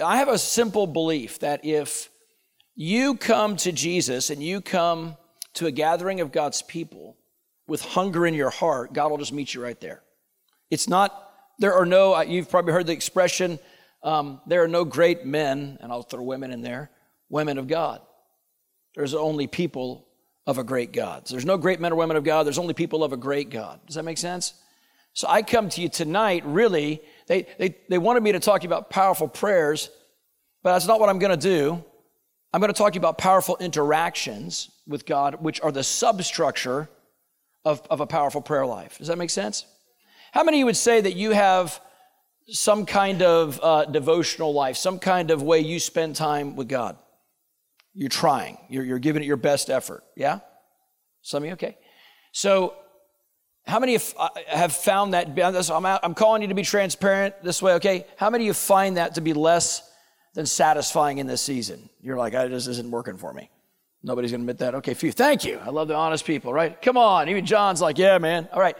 I have a simple belief that if you come to Jesus and you come to a gathering of God's people with hunger in your heart, God will just meet you right there. It's not, there are no, uh, you've probably heard the expression, um, there are no great men, and I'll throw women in there, women of God. There's only people of a great God. So there's no great men or women of God, there's only people of a great God. Does that make sense? So I come to you tonight, really, they, they, they wanted me to talk to you about powerful prayers, but that's not what I'm going to do. I'm going to talk to you about powerful interactions with God, which are the substructure of, of a powerful prayer life. Does that make sense? How many of you would say that you have some kind of uh, devotional life, some kind of way you spend time with God? You're trying, you're, you're giving it your best effort. Yeah? Some of you, okay. So, how many have, uh, found that? I'm, calling you to be transparent this way, okay? How many of you find that to be less than satisfying in this season? You're like, I just isn't working for me. Nobody's going to admit that. Okay, few. Thank you. I love the honest people, right? Come on. Even John's like, yeah, man. All right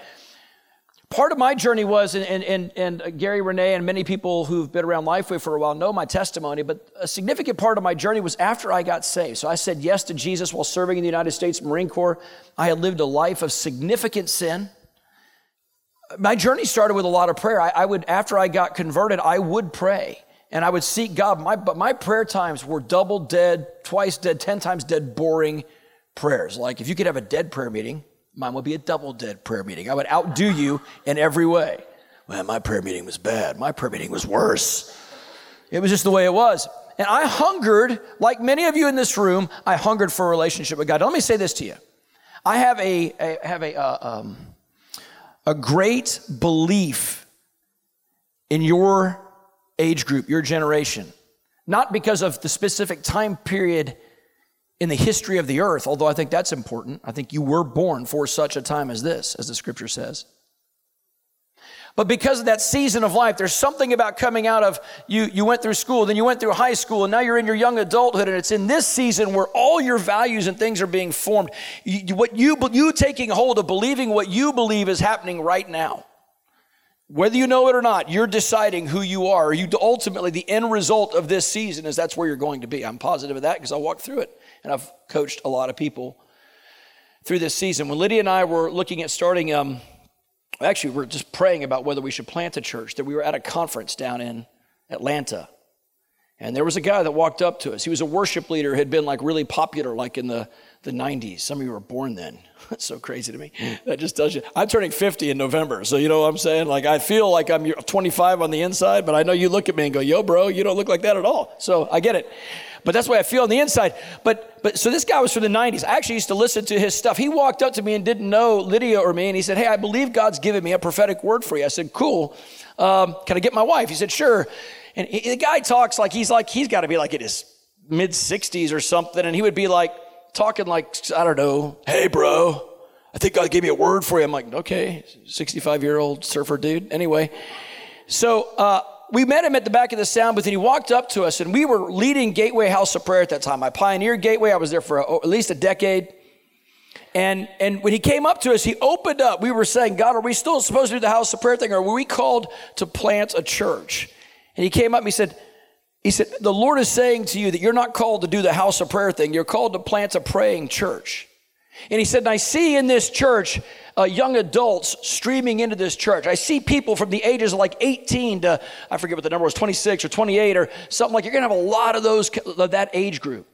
part of my journey was, and, and, and Gary Renee and many people who've been around Lifeway for a while know my testimony, but a significant part of my journey was after I got saved. So I said yes to Jesus while serving in the United States Marine Corps. I had lived a life of significant sin. My journey started with a lot of prayer. I, I would, after I got converted, I would pray and I would seek God. My, but my prayer times were double dead, twice dead, ten times dead, boring prayers. Like if you could have a dead prayer meeting, Mine would be a double dead prayer meeting. I would outdo you in every way. Well, my prayer meeting was bad. My prayer meeting was worse. It was just the way it was. And I hungered, like many of you in this room, I hungered for a relationship with God. Let me say this to you. I have a, a have a, uh, um, a great belief in your age group, your generation. Not because of the specific time period in the history of the earth, although I think that's important. I think you were born for such a time as this, as the scripture says. But because of that season of life, there's something about coming out of you, you went through school, then you went through high school, and now you're in your young adulthood, and it's in this season where all your values and things are being formed. You, what you, you taking hold of believing what you believe is happening right now. Whether you know it or not, you're deciding who you are. You ultimately, the end result of this season is that's where you're going to be. I'm positive of that because I walked through it and I've coached a lot of people through this season. When Lydia and I were looking at starting, um, actually, we are just praying about whether we should plant a church, that we were at a conference down in Atlanta. And there was a guy that walked up to us. He was a worship leader, had been like really popular, like in the, the 90s. Some of you were born then. That's so crazy to me. That just tells you. I'm turning 50 in November. So, you know what I'm saying? Like, I feel like I'm 25 on the inside, but I know you look at me and go, yo, bro, you don't look like that at all. So, I get it but that's way I feel on the inside. But but so this guy was from the 90s. I actually used to listen to his stuff. He walked up to me and didn't know Lydia or me, and he said, Hey, I believe God's given me a prophetic word for you. I said, Cool. Um, can I get my wife? He said, Sure. And he, the guy talks like he's like, he's got to be like in his mid 60s or something. And he would be like, talking like, I don't know, hey, bro, I think God gave me a word for you. I'm like, okay, 65 year old surfer dude. Anyway, so, uh, we met him at the back of the sound booth and he walked up to us and we were leading Gateway House of Prayer at that time. I pioneered Gateway. I was there for a, at least a decade. And, and when he came up to us, he opened up. We were saying, God, are we still supposed to do the house of prayer thing or were we called to plant a church? And he came up and he said, he said, the Lord is saying to you that you're not called to do the house of prayer thing. You're called to plant a praying church. And he said, and I see in this church uh, young adults streaming into this church. I see people from the ages of like 18 to, I forget what the number was, 26 or 28 or something like, you're going to have a lot of those, of that age group.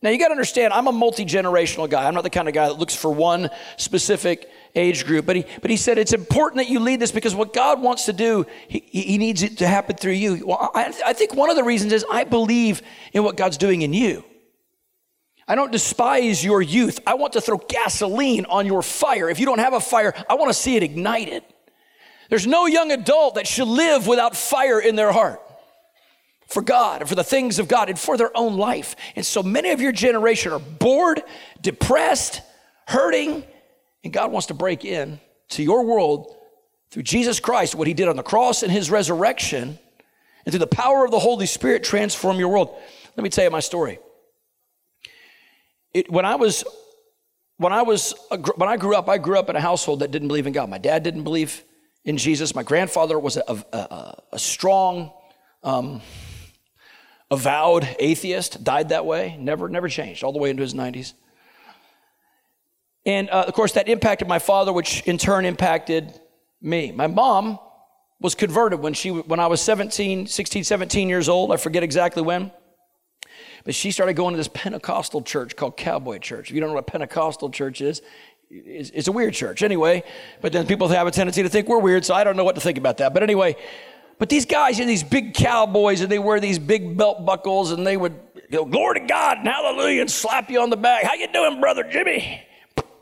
Now you got to understand, I'm a multi-generational guy. I'm not the kind of guy that looks for one specific age group. But he, but he said it's important that you lead this because what God wants to do, he, he needs it to happen through you. Well, I, I think one of the reasons is I believe in what God's doing in you. I don't despise your youth. I want to throw gasoline on your fire. If you don't have a fire, I want to see it ignited. There's no young adult that should live without fire in their heart for God and for the things of God and for their own life. And so many of your generation are bored, depressed, hurting, and God wants to break in to your world through Jesus Christ, what he did on the cross and his resurrection, and through the power of the Holy Spirit transform your world. Let me tell you my story it, when I was when I was when I grew up, I grew up in a household that didn't believe in God. My dad didn't believe in Jesus. My grandfather was a, a, a strong, um, avowed atheist, died that way, never, never changed, all the way into his 90s. And uh, of course, that impacted my father, which in turn impacted me. My mom was converted when, she, when I was 17, 16, 17 years old. I forget exactly when. But she started going to this Pentecostal church called Cowboy Church. If you don't know what Pentecostal church is, it's, it's a weird church anyway. But then people have a tendency to think we're weird, so I don't know what to think about that. But anyway, but these guys are these big cowboys and they wear these big belt buckles and they would go, glory to God and hallelujah and slap you on the back. How you doing, brother Jimmy?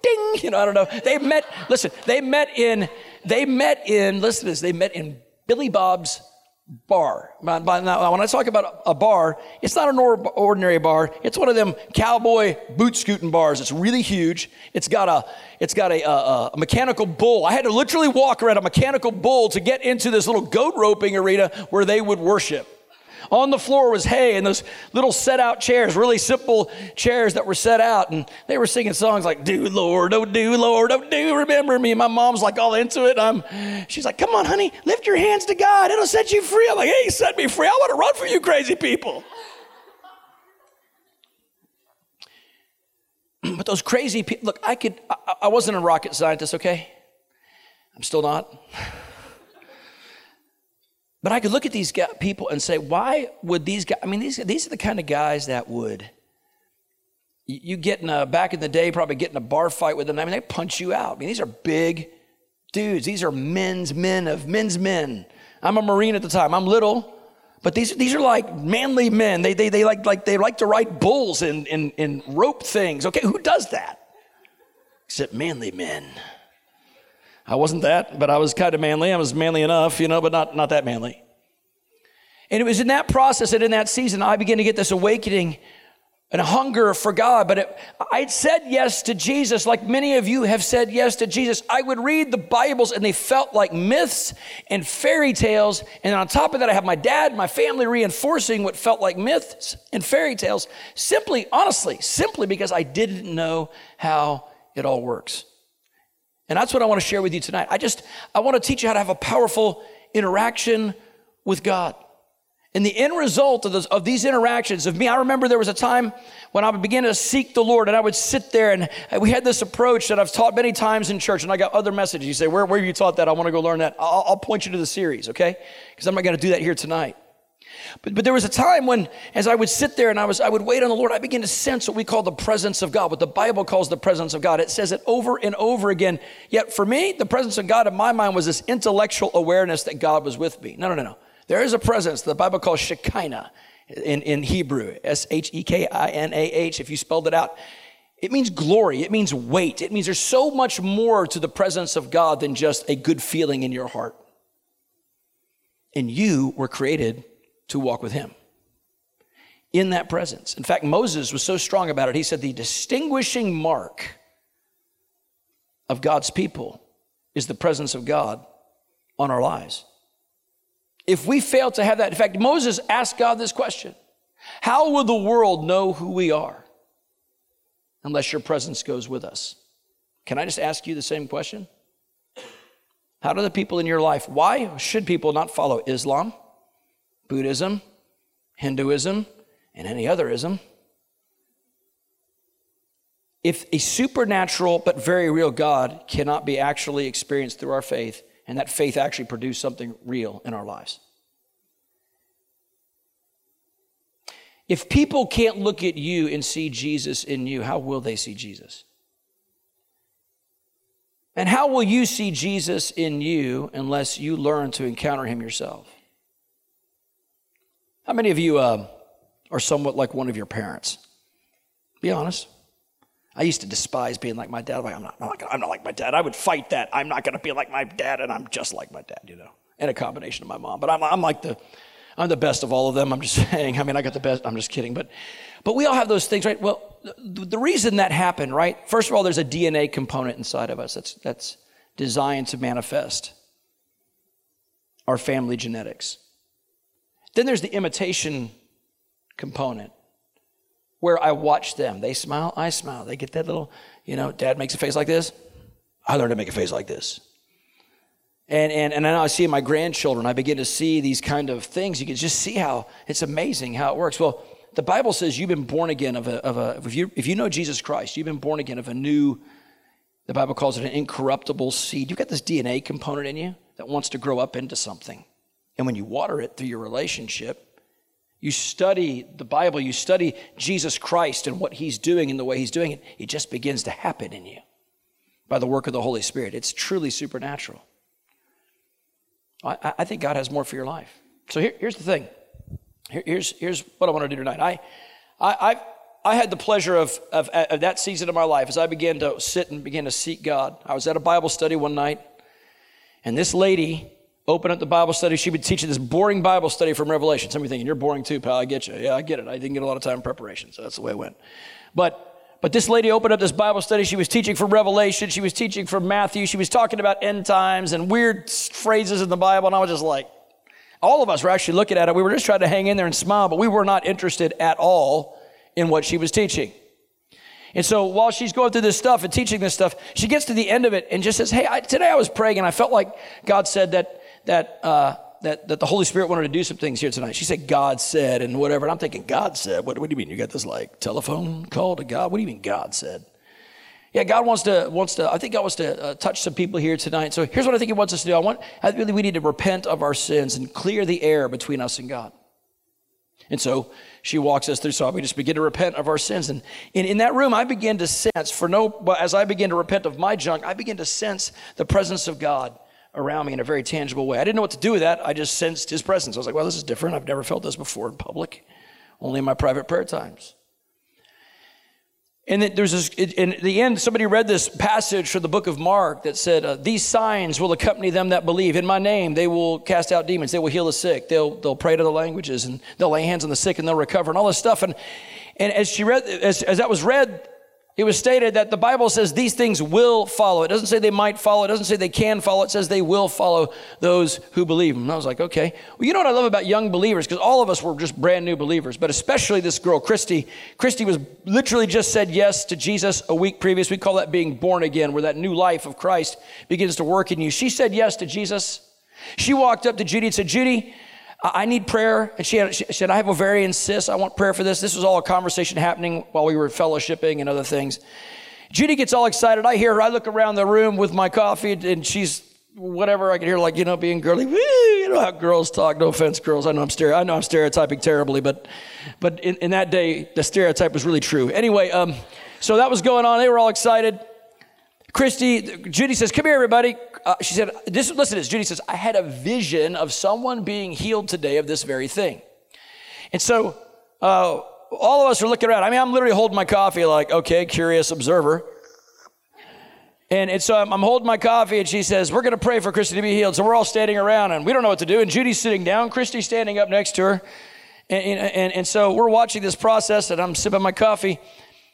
Ding. You know, I don't know. They met, listen, they met in, they met in, listen to this, they met in Billy Bob's bar. Now, when I talk about a bar, it's not an ordinary bar. It's one of them cowboy boot scooting bars. It's really huge. It's got a it's got a, a, a, mechanical bull. I had to literally walk around a mechanical bull to get into this little goat roping arena where they would worship. On the floor was hay and those little set out chairs, really simple chairs that were set out. And they were singing songs like, Do Lord, oh, do Lord, oh, do remember me. And my mom's like all into it. I'm, she's like, Come on, honey, lift your hands to God. It'll set you free. I'm like, Hey, set me free. I want to run for you crazy people. but those crazy people, look, I could, I, I wasn't a rocket scientist, okay? I'm still not. But I could look at these people and say, why would these guys, I mean, these, these are the kind of guys that would, you get in a, back in the day, probably get in a bar fight with them. I mean, they punch you out. I mean, these are big dudes. These are men's men of men's men. I'm a Marine at the time. I'm little, but these, these are like manly men. They, they, they, like, like, they like to ride bulls and, and, and rope things. Okay, who does that? Except manly men. I wasn't that, but I was kind of manly. I was manly enough, you know, but not, not that manly. And it was in that process and in that season, I began to get this awakening and a hunger for God. But it, I'd said yes to Jesus, like many of you have said yes to Jesus. I would read the Bibles and they felt like myths and fairy tales. And on top of that, I have my dad, my family reinforcing what felt like myths and fairy tales, simply, honestly, simply because I didn't know how it all works. And that's what I want to share with you tonight. I just, I want to teach you how to have a powerful interaction with God. And the end result of, those, of these interactions of me, I remember there was a time when I would begin to seek the Lord and I would sit there and we had this approach that I've taught many times in church and I got other messages. You say, where, where you taught that? I want to go learn that. I'll, I'll point you to the series, okay? Because I'm not going to do that here tonight. But, but there was a time when, as I would sit there and I, was, I would wait on the Lord, I began to sense what we call the presence of God, what the Bible calls the presence of God. It says it over and over again. Yet for me, the presence of God in my mind was this intellectual awareness that God was with me. No, no, no, no. There is a presence the Bible calls Shekinah in, in Hebrew, S H E K I N A H, if you spelled it out. It means glory. It means weight. It means there's so much more to the presence of God than just a good feeling in your heart. And you were created to walk with him in that presence. In fact, Moses was so strong about it, he said the distinguishing mark of God's people is the presence of God on our lives. If we fail to have that, in fact, Moses asked God this question How will the world know who we are unless your presence goes with us? Can I just ask you the same question? How do the people in your life, why should people not follow Islam? Buddhism, Hinduism, and any other ism. If a supernatural but very real God cannot be actually experienced through our faith, and that faith actually produce something real in our lives. If people can't look at you and see Jesus in you, how will they see Jesus? And how will you see Jesus in you unless you learn to encounter him yourself? How many of you uh, are somewhat like one of your parents? Be honest. I used to despise being like my dad. I'm, like, I'm, not, I'm, not, I'm not like my dad. I would fight that. I'm not going to be like my dad, and I'm just like my dad, you know, and a combination of my mom. But I'm, I'm like the, I'm the best of all of them. I'm just saying. I mean, I got the best. I'm just kidding. But, but we all have those things, right? Well, the, the reason that happened, right? First of all, there's a DNA component inside of us that's that's designed to manifest our family genetics. Then there's the imitation component where I watch them. They smile, I smile. They get that little, you know, dad makes a face like this. I learn to make a face like this. And, and, and now I see my grandchildren, I begin to see these kind of things. You can just see how it's amazing how it works. Well, the Bible says you've been born again of a, of a if, you, if you know Jesus Christ, you've been born again of a new, the Bible calls it an incorruptible seed. You've got this DNA component in you that wants to grow up into something. And when you water it through your relationship, you study the Bible, you study Jesus Christ and what he's doing and the way he's doing it, it just begins to happen in you by the work of the Holy Spirit. It's truly supernatural. I, I think God has more for your life. So here, here's the thing. Here, here's, here's what I want to do tonight. I, I, I, I had the pleasure of, of, of that season of my life as I began to sit and begin to seek God. I was at a Bible study one night, and this lady opened up the Bible study. She would teach this boring Bible study from Revelation. Some of you thinking, you're boring too, pal. I get you. Yeah, I get it. I didn't get a lot of time in preparation, so that's the way it went. But but this lady opened up this Bible study. She was teaching from Revelation. She was teaching from Matthew. She was talking about end times and weird phrases in the Bible. And I was just like, all of us were actually looking at it. We were just trying to hang in there and smile, but we were not interested at all in what she was teaching. And so while she's going through this stuff and teaching this stuff, she gets to the end of it and just says, Hey, I, today I was praying and I felt like God said that, that, uh, that, that the Holy Spirit wanted to do some things here tonight. She said, God said, and whatever. And I'm thinking, God said? What, what do you mean? You got this like telephone call to God? What do you mean, God said? Yeah, God wants to, wants to, I think God wants to uh, touch some people here tonight. So here's what I think He wants us to do. I want, I really, we need to repent of our sins and clear the air between us and God. And so she walks us through. So we just begin to repent of our sins. And in, in that room, I begin to sense, for no, as I begin to repent of my junk, I begin to sense the presence of God around me in a very tangible way. I didn't know what to do with that. I just sensed his presence. I was like, well, this is different. I've never felt this before in public, only in my private prayer times. And there's this, in the end, somebody read this passage from the book of Mark that said, uh, These signs will accompany them that believe. In my name, they will cast out demons. They will heal the sick. They'll, they'll pray to the languages and they'll lay hands on the sick and they'll recover and all this stuff. And, and as she read, as, as that was read, it was stated that the Bible says these things will follow. It doesn't say they might follow. It doesn't say they can follow. It says they will follow those who believe. And I was like, okay. Well, you know what I love about young believers? Because all of us were just brand new believers, but especially this girl, Christy. Christy was literally just said yes to Jesus a week previous. We call that being born again, where that new life of Christ begins to work in you. She said yes to Jesus. She walked up to Judy and said, Judy, I need prayer. And she, had, she said, I have ovarian cysts. I want prayer for this. This was all a conversation happening while we were fellowshipping and other things. Judy gets all excited. I hear her. I look around the room with my coffee and she's whatever I can hear, like, you know, being girly. Woo, you know how girls talk. No offense, girls. I know I'm, stere- I know I'm stereotyping terribly, but, but in, in that day, the stereotype was really true. Anyway, um, so that was going on. They were all excited. Christy, Judy says, Come here, everybody. Uh, she said, this, Listen to this. Judy says, I had a vision of someone being healed today of this very thing. And so uh, all of us are looking around. I mean, I'm literally holding my coffee, like, okay, curious observer. And, and so I'm, I'm, holding my coffee, and she says, We're going to pray for Christy to be healed. So we're all standing around, and we don't know what to do. And Judy's sitting down, Christy's standing up next to her. And, and, and so we're watching this process, and I'm sipping my coffee.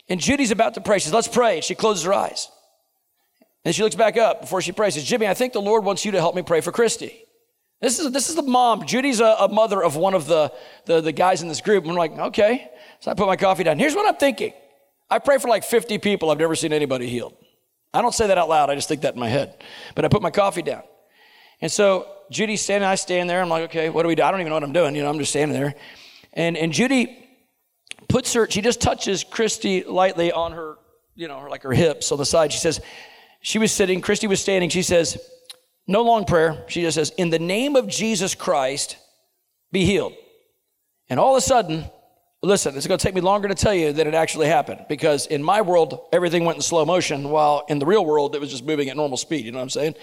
And Judy's about to pray. She says, Let's pray. She closes her eyes. And she looks back up before she prays. Says, Jimmy, I think the Lord wants you to help me pray for Christy. This is, this is the mom. Judy's a, a mother of one of the, the, the, guys in this group. And I'm like, okay. So I put my coffee down. Here's what I'm thinking. I pray for like 50 people. I've never seen anybody healed. I don't say that out loud. I just think that in my head. But I put my coffee down. And so Judy's standing, I stand there. I'm like, okay, what do we do? I don't even know what I'm doing. You know, I'm just standing there. And, and Judy puts her, she just touches Christy lightly on her, you know, like her hips on the side. She says, she was sitting, Christy was standing. She says, No long prayer. She just says, In the name of Jesus Christ, be healed. And all of a sudden, listen, it's going to take me longer to tell you than it actually happened because in my world, everything went in slow motion, while in the real world, it was just moving at normal speed. You know what I'm saying?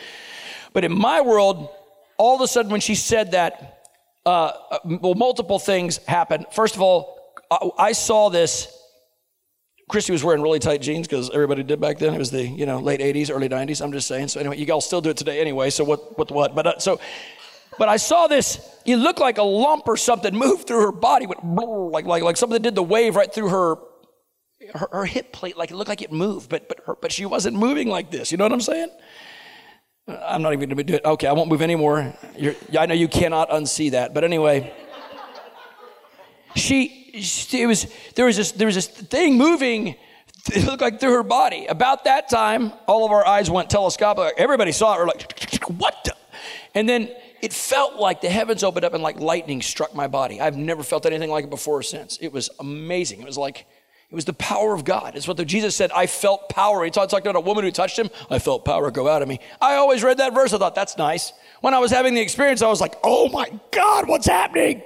But in my world, all of a sudden, when she said that, uh, uh well, multiple things happened. First of all, I saw this Christy was wearing really tight jeans because everybody did back then. It was the you know late '80s, early '90s. I'm just saying. So anyway, you all still do it today anyway. So what what what? But uh, so, but I saw this. It looked like a lump or something moved through her body, went like like like something did the wave right through her, her, her hip plate. Like it looked like it moved, but but her, but she wasn't moving like this. You know what I'm saying? I'm not even going to do it. Okay, I won't move anymore. You're, I know you cannot unsee that, but anyway. She it was there was this there was this thing moving it looked like through her body about that time all of our eyes went telescopic everybody saw it we're like what the? And then it felt like the heavens opened up and like lightning struck my body. I've never felt anything like it before or since. It was amazing. It was like, it was the power of God. It's what the, Jesus said, I felt power. He talked, talked about a woman who touched him. I felt power go out of me. I always read that verse. I thought, that's nice. When I was having the experience, I was like, oh my God, what's happening?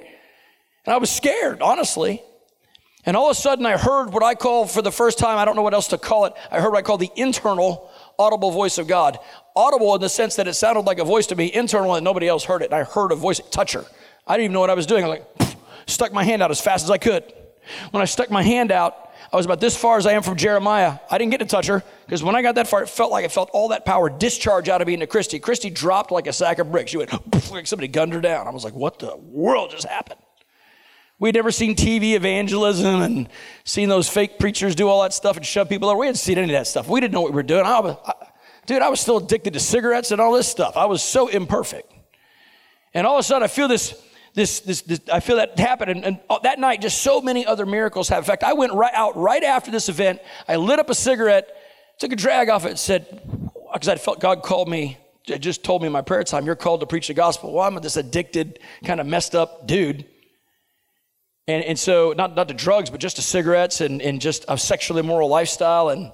And I was scared, honestly. And all of a sudden, I heard what I call for the first time, I don't know what else to call it. I heard what I call the internal audible voice of God. Audible in the sense that it sounded like a voice to me, internal, and nobody else heard it. And I heard a voice, touch her. I didn't even know what I was doing. I was like, stuck my hand out as fast as I could. When I stuck my hand out, I was about this far as I am from Jeremiah. I didn't get to touch her because when I got that far, it felt like I felt all that power discharge out of me into Christy. Christy dropped like a sack of bricks. She went like somebody gunned her down. I was like, what the world just happened? We'd never seen TV evangelism and seen those fake preachers do all that stuff and shove people over. We hadn't seen any of that stuff. We didn't know what we were doing. I was, I, dude, I was still addicted to cigarettes and all this stuff. I was so imperfect. And all of a sudden, I feel this this, this, this, I feel that happen. And, and, that night, just so many other miracles have. In fact, I went right out right after this event. I lit up a cigarette, took a drag off it, said, because I felt God called me, just told me in my prayer time, you're called to preach the gospel. Well, I'm this addicted, kind of messed up dude. And, and so, not, not to drugs, but just to cigarettes and, and just a sexually immoral lifestyle. And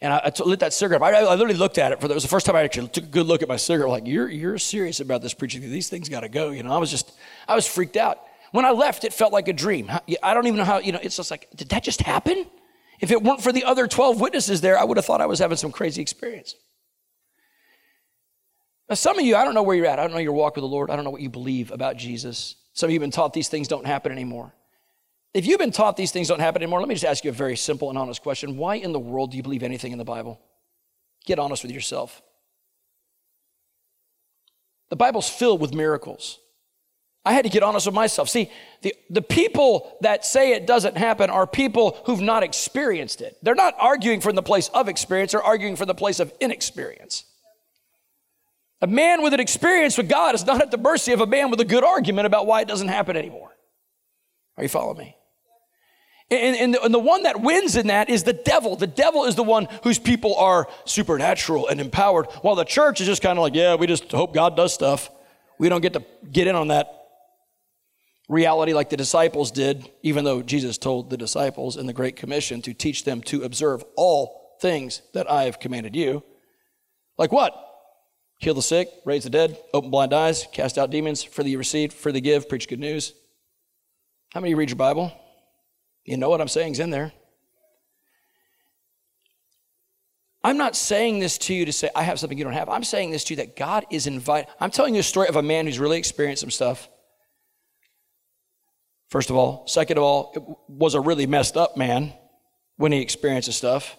and I, I lit that cigarette. I, I, literally looked at it for the, it was the first time I actually took a good look at my cigarette. Like, you're, you're serious about this preaching. These things got to go. You know, I was just, I was freaked out. When I left, it felt like a dream. I don't even know how, you know, it's just like, did that just happen? If it weren't for the other 12 witnesses there, I would have thought I was having some crazy experience. Now, some of you, I don't know where you're at. I don't know your walk with the Lord. I don't know what you believe about Jesus. Some of you have been taught these things don't happen anymore. If you've been taught these things don't happen anymore, let me just ask you a very simple and honest question. Why in the world do you believe anything in the Bible? Get honest with yourself. The Bible's filled with miracles. I had to get honest with myself. See, the, the people that say it doesn't happen are people who've not experienced it. They're not arguing from the place of experience, they're arguing from the place of inexperience. A man with an experience with God is not at the mercy of a man with a good argument about why it doesn't happen anymore. Are you following me? And, and, the, and, the, one that wins in that is the devil. The devil is the one whose people are supernatural and empowered, while the church is just kind of like, yeah, we just hope God does stuff. We don't get to get in on that reality like the disciples did, even though Jesus told the disciples in the Great Commission to teach them to observe all things that I have commanded you. Like what? Heal the sick, raise the dead, open blind eyes, cast out demons, for the receive, for the give, preach good news. How many read your Bible? You know what I'm saying is in there. I'm not saying this to you to say, I have something you don't have. I'm saying this to you that God is invited. I'm telling you a story of a man who's really experienced some stuff. First of all. Second of all, it was a really messed up man when he experiences stuff.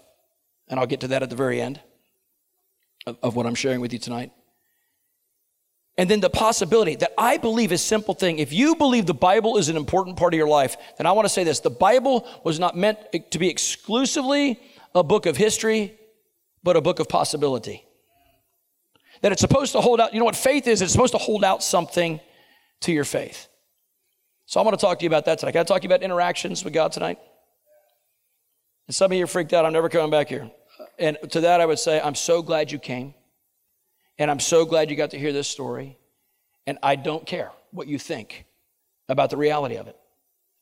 And I'll get to that at the very end of, of what I'm sharing with you tonight. And then the possibility that I believe is simple thing. If you believe the Bible is an important part of your life, then I want to say this the Bible was not meant to be exclusively a book of history, but a book of possibility. That it's supposed to hold out, you know what faith is? It's supposed to hold out something to your faith. So I want to talk to you about that tonight. Can I talk to you about interactions with God tonight? And some of you are freaked out, I'm never coming back here. And to that I would say, I'm so glad you came. And I'm so glad you got to hear this story. And I don't care what you think about the reality of it.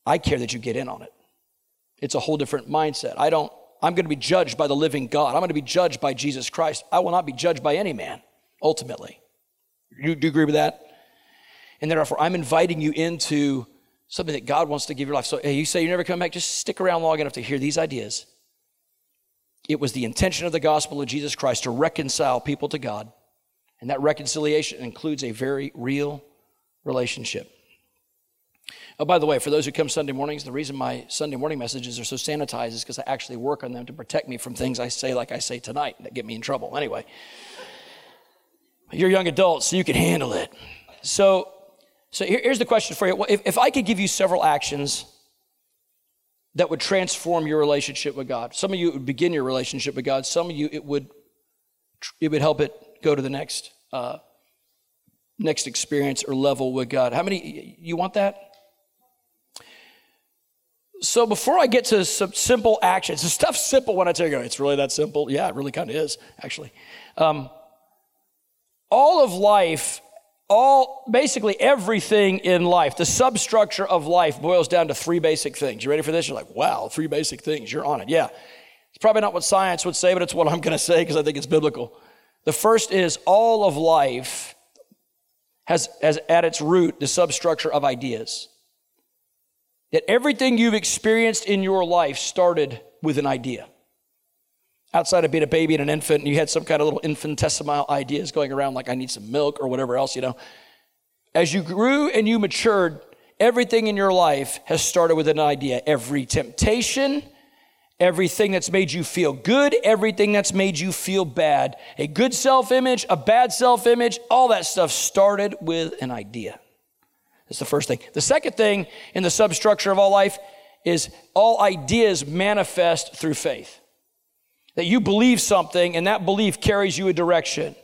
I care that you get in on it. It's a whole different mindset. I don't, I'm going to be judged by the living God. I'm going to be judged by Jesus Christ. I will not be judged by any man, ultimately. You, do agree with that? And therefore, I'm inviting you into something that God wants to give your life. So, hey, you say you never come back, just stick around long enough to hear these ideas. It was the intention of the gospel of Jesus Christ to reconcile people to God and that reconciliation includes a very real relationship. Oh, by the way, for those who come Sunday mornings, the reason my Sunday morning messages are so sanitized is because I actually work on them to protect me from things I say, like I say tonight, that get me in trouble. Anyway, you're young adults, so you can handle it. So, so here's the question for you. If, if I could give you several actions that would transform your relationship with God, some of you it would begin your relationship with God, some of you it would, it would help it go to the next uh, next experience or level with God. How many you want that? So before I get to some simple actions, the stuff's simple when I tell you it's really that simple. Yeah, it really kind of is actually. Um, all of life, all basically everything in life, the substructure of life boils down to three basic things. You ready for this? You're like, wow, three basic things. You're on it. Yeah. It's probably not what science would say, but it's what I'm going to say because I think it's biblical. The first is all of life has, has at its root the substructure of ideas. That everything you've experienced in your life started with an idea. Outside of being a baby and an infant, and you had some kind of little infinitesimal ideas going around, like I need some milk or whatever else, you know. As you grew and you matured, everything in your life has started with an idea. Every temptation, everything that's made you feel good, everything that's made you feel bad. A good self image, a bad self image, all that stuff started with an idea. That's the first thing. The second thing in the substructure of all life is all ideas manifest through faith. That you believe something and that belief carries you a direction.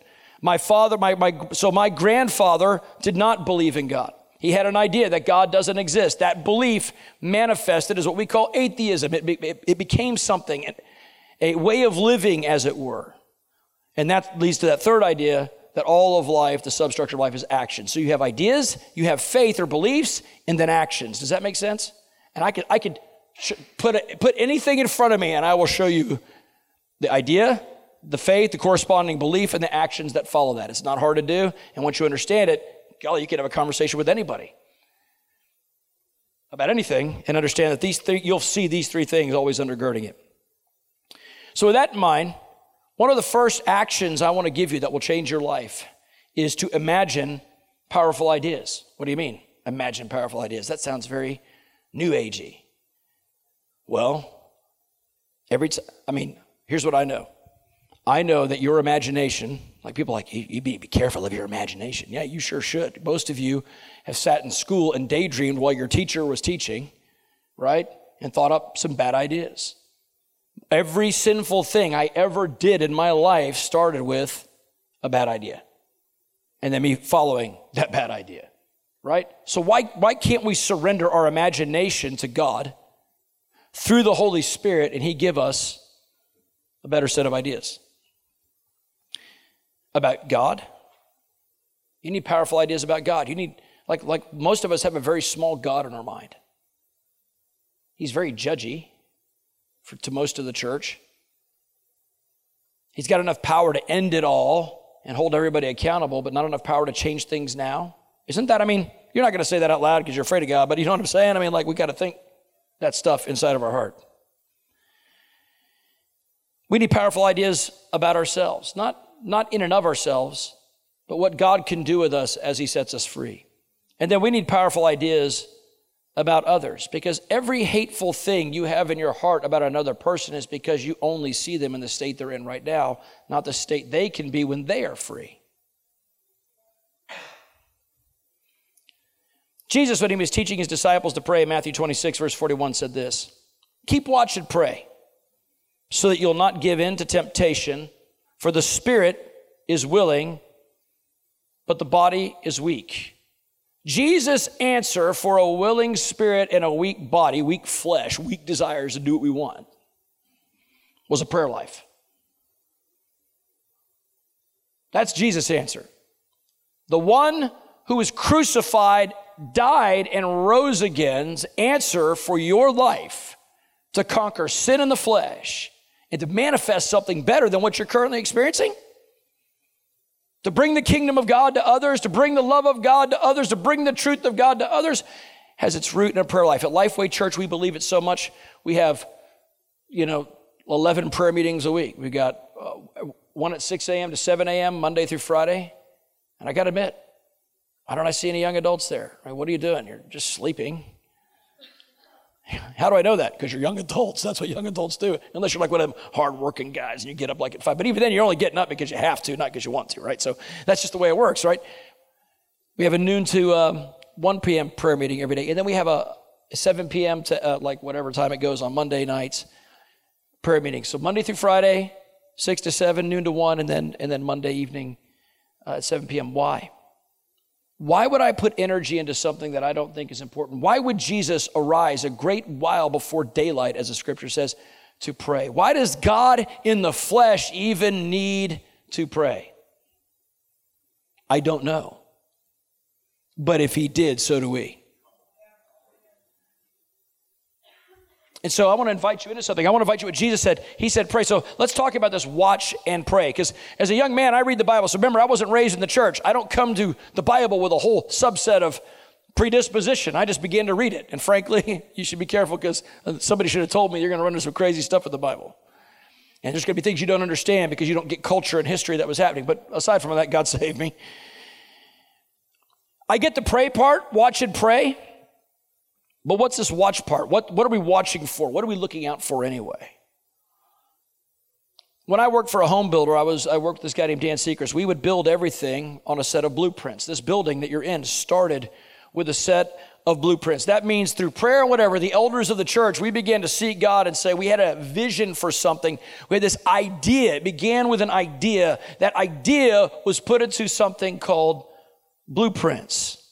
My father, my, my, so my grandfather did not believe in God. He had an idea that God doesn't exist. That belief manifested as what we call atheism. It, it, it became something, a way of living, as it were. And that leads to that third idea that all of life, the substructure of life, is action. So you have ideas, you have faith or beliefs, and then actions. Does that make sense? And I could, I could put, a, put anything in front of me, and I will show you the idea, the faith, the corresponding belief, and the actions that follow that. It's not hard to do. And once you understand it, golly, you can have a conversation with anybody about anything and understand that these three, you'll see these three things always undergirding it. So, with that in mind, one of the first actions I want to give you that will change your life is to imagine powerful ideas. What do you mean? Imagine powerful ideas. That sounds very new agey. Well, every time, I mean, here's what I know. I know that your imagination like people like, you, be, be careful of your imagination. Yeah, you sure should. Most of you have sat in school and daydreamed while your teacher was teaching, right? And thought up some bad ideas. Every sinful thing I ever did in my life started with a bad idea. And then me following that bad idea, right? So why, why can't we surrender our imagination to God through the Holy Spirit and He give us a better set of ideas? about God. You need powerful ideas about God. You need, like, like most of us have a very small God in our mind. He's very judgy for, to most of the church. He's got enough power to end it all and hold everybody accountable, but not enough power to change things now. Isn't that, I mean, you're not going to say that out loud because you're afraid of God, but you know what I'm saying? I mean, like, we got to think that stuff inside of our heart. We need powerful ideas about ourselves, not not in and of ourselves, but what God can do with us as He sets us free. And then we need powerful ideas about others because every hateful thing you have in your heart about another person is because you only see them in the state they're in right now, not the state they can be when they are free. Jesus, when he was teaching his disciples to pray, Matthew 26, verse 41, said this Keep watch and pray so that you'll not give in to temptation. For the spirit is willing, but the body is weak. Jesus' answer for a willing spirit and a weak body, weak flesh, weak desires to do what we want, was a prayer life. That's Jesus' answer. The one who was crucified, died, and rose again's answer for your life to conquer sin in the flesh and to manifest something better than what you're currently experiencing? To bring the kingdom of God to others, to bring the love of God to others, to bring the truth of God to others, has its root in a prayer life. At Lifeway Church, we believe it so much. We have, you know, 11 prayer meetings a week. We've got uh, one at 6 a.m. to 7 a.m., Monday through Friday. And I got to admit, why don't I see any young adults there? Right, what are you doing? You're just sleeping. How do I know that? Because you're young adults. That's what young adults do. Unless you're like one of them hardworking guys and you get up like at five. But even then, you're only getting up because you have to, not because you want to, right? So that's just the way it works, right? We have a noon to um, 1 p.m. prayer meeting every day. And then we have a 7 p.m. to uh, like whatever time it goes on Monday nights prayer meeting. So Monday through Friday, 6 to 7, noon to 1, and then, and then Monday evening uh, at 7 p.m. Why? Why would I put energy into something that I don't think is important? Why would Jesus arise a great while before daylight, as the scripture says, to pray? Why does God in the flesh even need to pray? I don't know. But if he did, so do we. And so I want to invite you into something. I want to invite you what Jesus said. He said, pray. So let's talk about this watch and pray. Because as a young man, I read the Bible. So remember, I wasn't raised in the church. I don't come to the Bible with a whole subset of predisposition. I just began to read it. And frankly, you should be careful because somebody should have told me you're going to run into some crazy stuff with the Bible. And there's going to be things you don't understand because you don't get culture and history that was happening. But aside from that, God saved me. I get the pray part, watch and pray. But what's this watch part? What, what are we watching for? What are we looking out for anyway? When I worked for a home builder, I was I worked with this guy named Dan Seekers. We would build everything on a set of blueprints. This building that you're in started with a set of blueprints. That means through prayer and whatever, the elders of the church, we began to seek God and say we had a vision for something. We had this idea. It began with an idea. That idea was put into something called blueprints.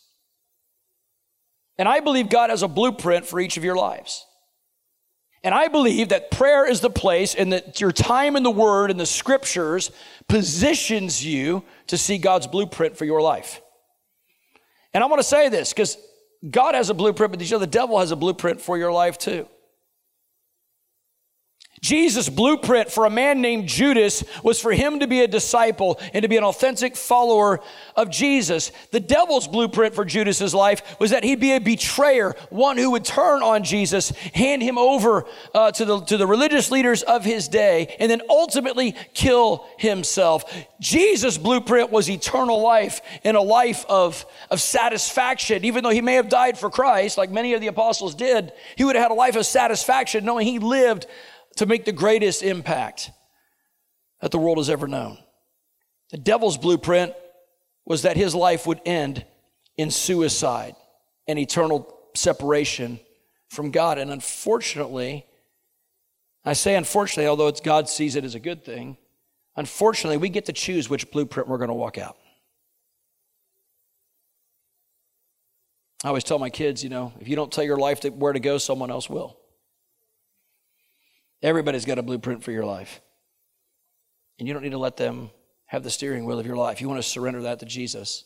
And I believe God has a blueprint for each of your lives. And I believe that prayer is the place and that your time in the Word and the Scriptures positions you to see God's blueprint for your life. And I want to say this because God has a blueprint, but you know the devil has a blueprint for your life too. Jesus' blueprint for a man named Judas was for him to be a disciple and to be an authentic follower of Jesus. The devil's blueprint for Judas's life was that he'd be a betrayer, one who would turn on Jesus, hand him over uh, to, the, to the religious leaders of his day, and then ultimately kill himself. Jesus' blueprint was eternal life and a life of, of satisfaction. Even though he may have died for Christ, like many of the apostles did, he would have had a life of satisfaction knowing he lived to make the greatest impact that the world has ever known. The devil's blueprint was that his life would end in suicide and eternal separation from God. And unfortunately, I say unfortunately, although it's God sees it as a good thing, unfortunately, we get to choose which blueprint we're going to walk out. I always tell my kids, you know, if you don't tell your life where to go, someone else will. Everybody's got a blueprint for your life. And you don't need to let them have the steering wheel of your life. You want to surrender that to Jesus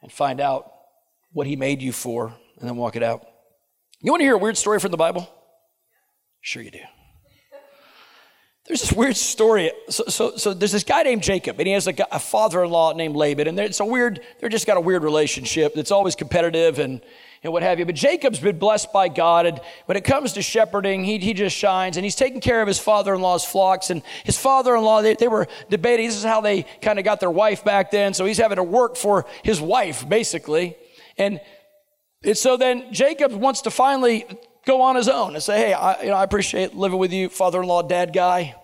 and find out what He made you for and then walk it out. You want to hear a weird story from the Bible? Sure, you do. There's this weird story. So, so, so there's this guy named Jacob, and he has a, a father-in-law named Laban, and it's a weird. They're just got a weird relationship. It's always competitive, and and what have you. But Jacob's been blessed by God. And when it comes to shepherding, he, he just shines. And he's taking care of his father in law's flocks. And his father in law, they, they were debating. This is how they kind of got their wife back then. So he's having to work for his wife, basically. And, and so then Jacob wants to finally go on his own and say, Hey, I, you know, I appreciate living with you, father in law, dad guy.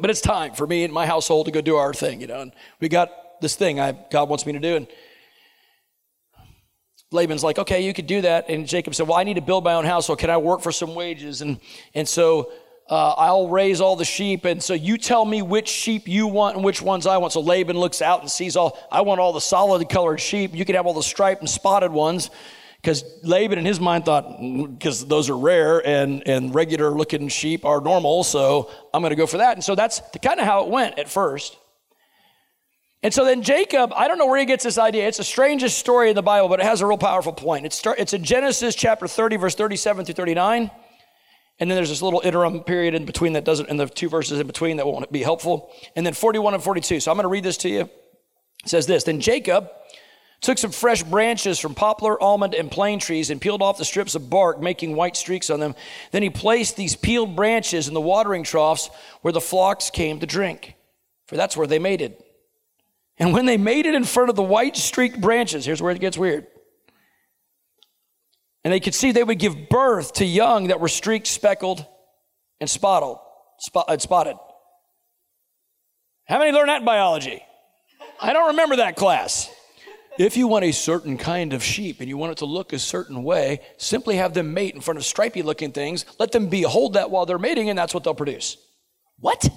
But it's time for me and my household to go do our thing, you know. And we got this thing I, God wants me to do. And Laban's like, okay, you could do that. And Jacob said, well, I need to build my own house, so can I work for some wages? And, and so uh, I'll raise all the sheep. And so you tell me which sheep you want and which ones I want. So Laban looks out and sees all, I want all the solid colored sheep. You can have all the striped and spotted ones. Because Laban in his mind thought, because those are rare and, and regular looking sheep are normal, so I'm going to go for that. And so that's kind of how it went at first. And so then Jacob, I don't know where he gets this idea. It's the strangest story in the Bible, but it has a real powerful point. It's, it's in Genesis chapter 30, verse 37 through 39. And then there's this little interim period in between that doesn't, and the two verses in between that won't be helpful. And then 41 and 42. So I'm going to read this to you. It says this Then Jacob took some fresh branches from poplar, almond, and plane trees and peeled off the strips of bark, making white streaks on them. Then he placed these peeled branches in the watering troughs where the flocks came to drink, for that's where they mated. And when they mated in front of the white streaked branches, here's where it gets weird. And they could see they would give birth to young that were streaked, speckled, and spotted. Spot, spotted. How many learned that in biology? I don't remember that class. If you want a certain kind of sheep and you want it to look a certain way, simply have them mate in front of stripy looking things. Let them behold that while they're mating, and that's what they'll produce. What?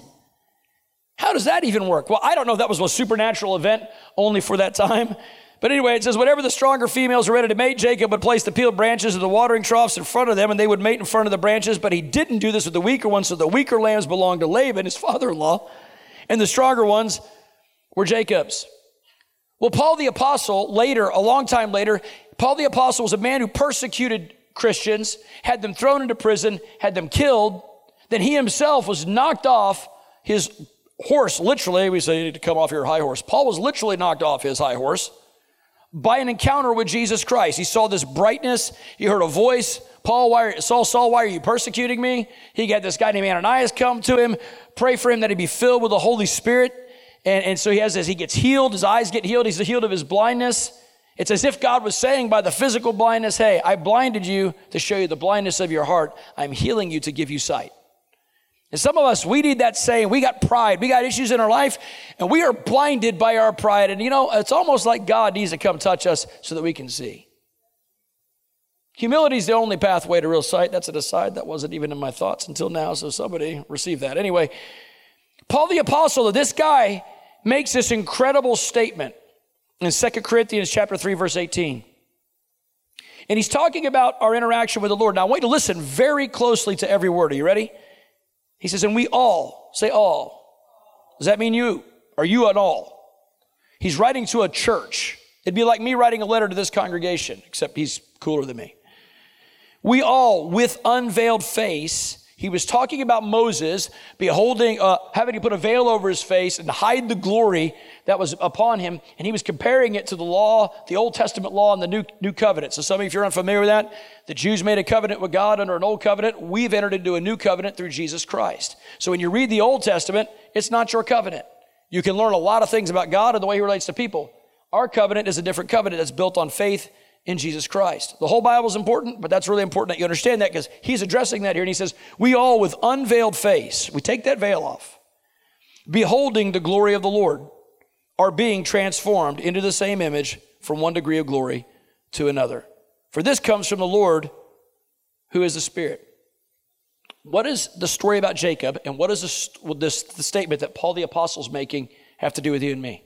How does that even work? Well, I don't know if that was a supernatural event only for that time. But anyway, it says, whenever the stronger females were ready to mate, Jacob would place the peeled branches of the watering troughs in front of them, and they would mate in front of the branches. But he didn't do this with the weaker ones, so the weaker lambs belonged to Laban, his father in law, and the stronger ones were Jacob's. Well, Paul the Apostle, later, a long time later, Paul the Apostle was a man who persecuted Christians, had them thrown into prison, had them killed. Then he himself was knocked off his horse, literally. We say you need to come off your high horse. Paul was literally knocked off his high horse by an encounter with Jesus Christ. He saw this brightness, he heard a voice. Paul, why are, Saul, Saul, why are you persecuting me? He got this guy named Ananias come to him, pray for him that he be filled with the Holy Spirit. And, and so he has this, he gets healed, his eyes get healed, he's healed of his blindness. It's as if God was saying by the physical blindness, Hey, I blinded you to show you the blindness of your heart. I'm healing you to give you sight. And some of us, we need that saying. We got pride. We got issues in our life, and we are blinded by our pride. And you know, it's almost like God needs to come touch us so that we can see. Humility is the only pathway to real sight. That's an aside. That wasn't even in my thoughts until now, so somebody received that. Anyway, Paul the Apostle, this guy makes this incredible statement in 2 Corinthians chapter 3, verse 18. And he's talking about our interaction with the Lord. Now, I want you to listen very closely to every word. Are you ready? He says, and we all, say all. Does that mean you? Are you at all? He's writing to a church. It'd be like me writing a letter to this congregation, except he's cooler than me. We all, with unveiled face, he was talking about Moses beholding, uh, having to put a veil over his face and hide the glory that was upon him. And he was comparing it to the law, the Old Testament law and the New, New Covenant. So some of you, if you're unfamiliar with that, the Jews made a covenant with God under an old covenant. We've entered into a new covenant through Jesus Christ. So when you read the Old Testament, it's not your covenant. You can learn a lot of things about God and the way he relates to people. Our covenant is a different covenant that's built on faith in Jesus Christ. The whole Bible is important, but that's really important that you understand that because he's addressing that here. And he says, We all with unveiled face, we take that veil off, beholding the glory of the Lord, are being transformed into the same image from one degree of glory to another. For this comes from the Lord who is the Spirit. What is the story about Jacob and what does this, this the statement that Paul the Apostle is making have to do with you and me?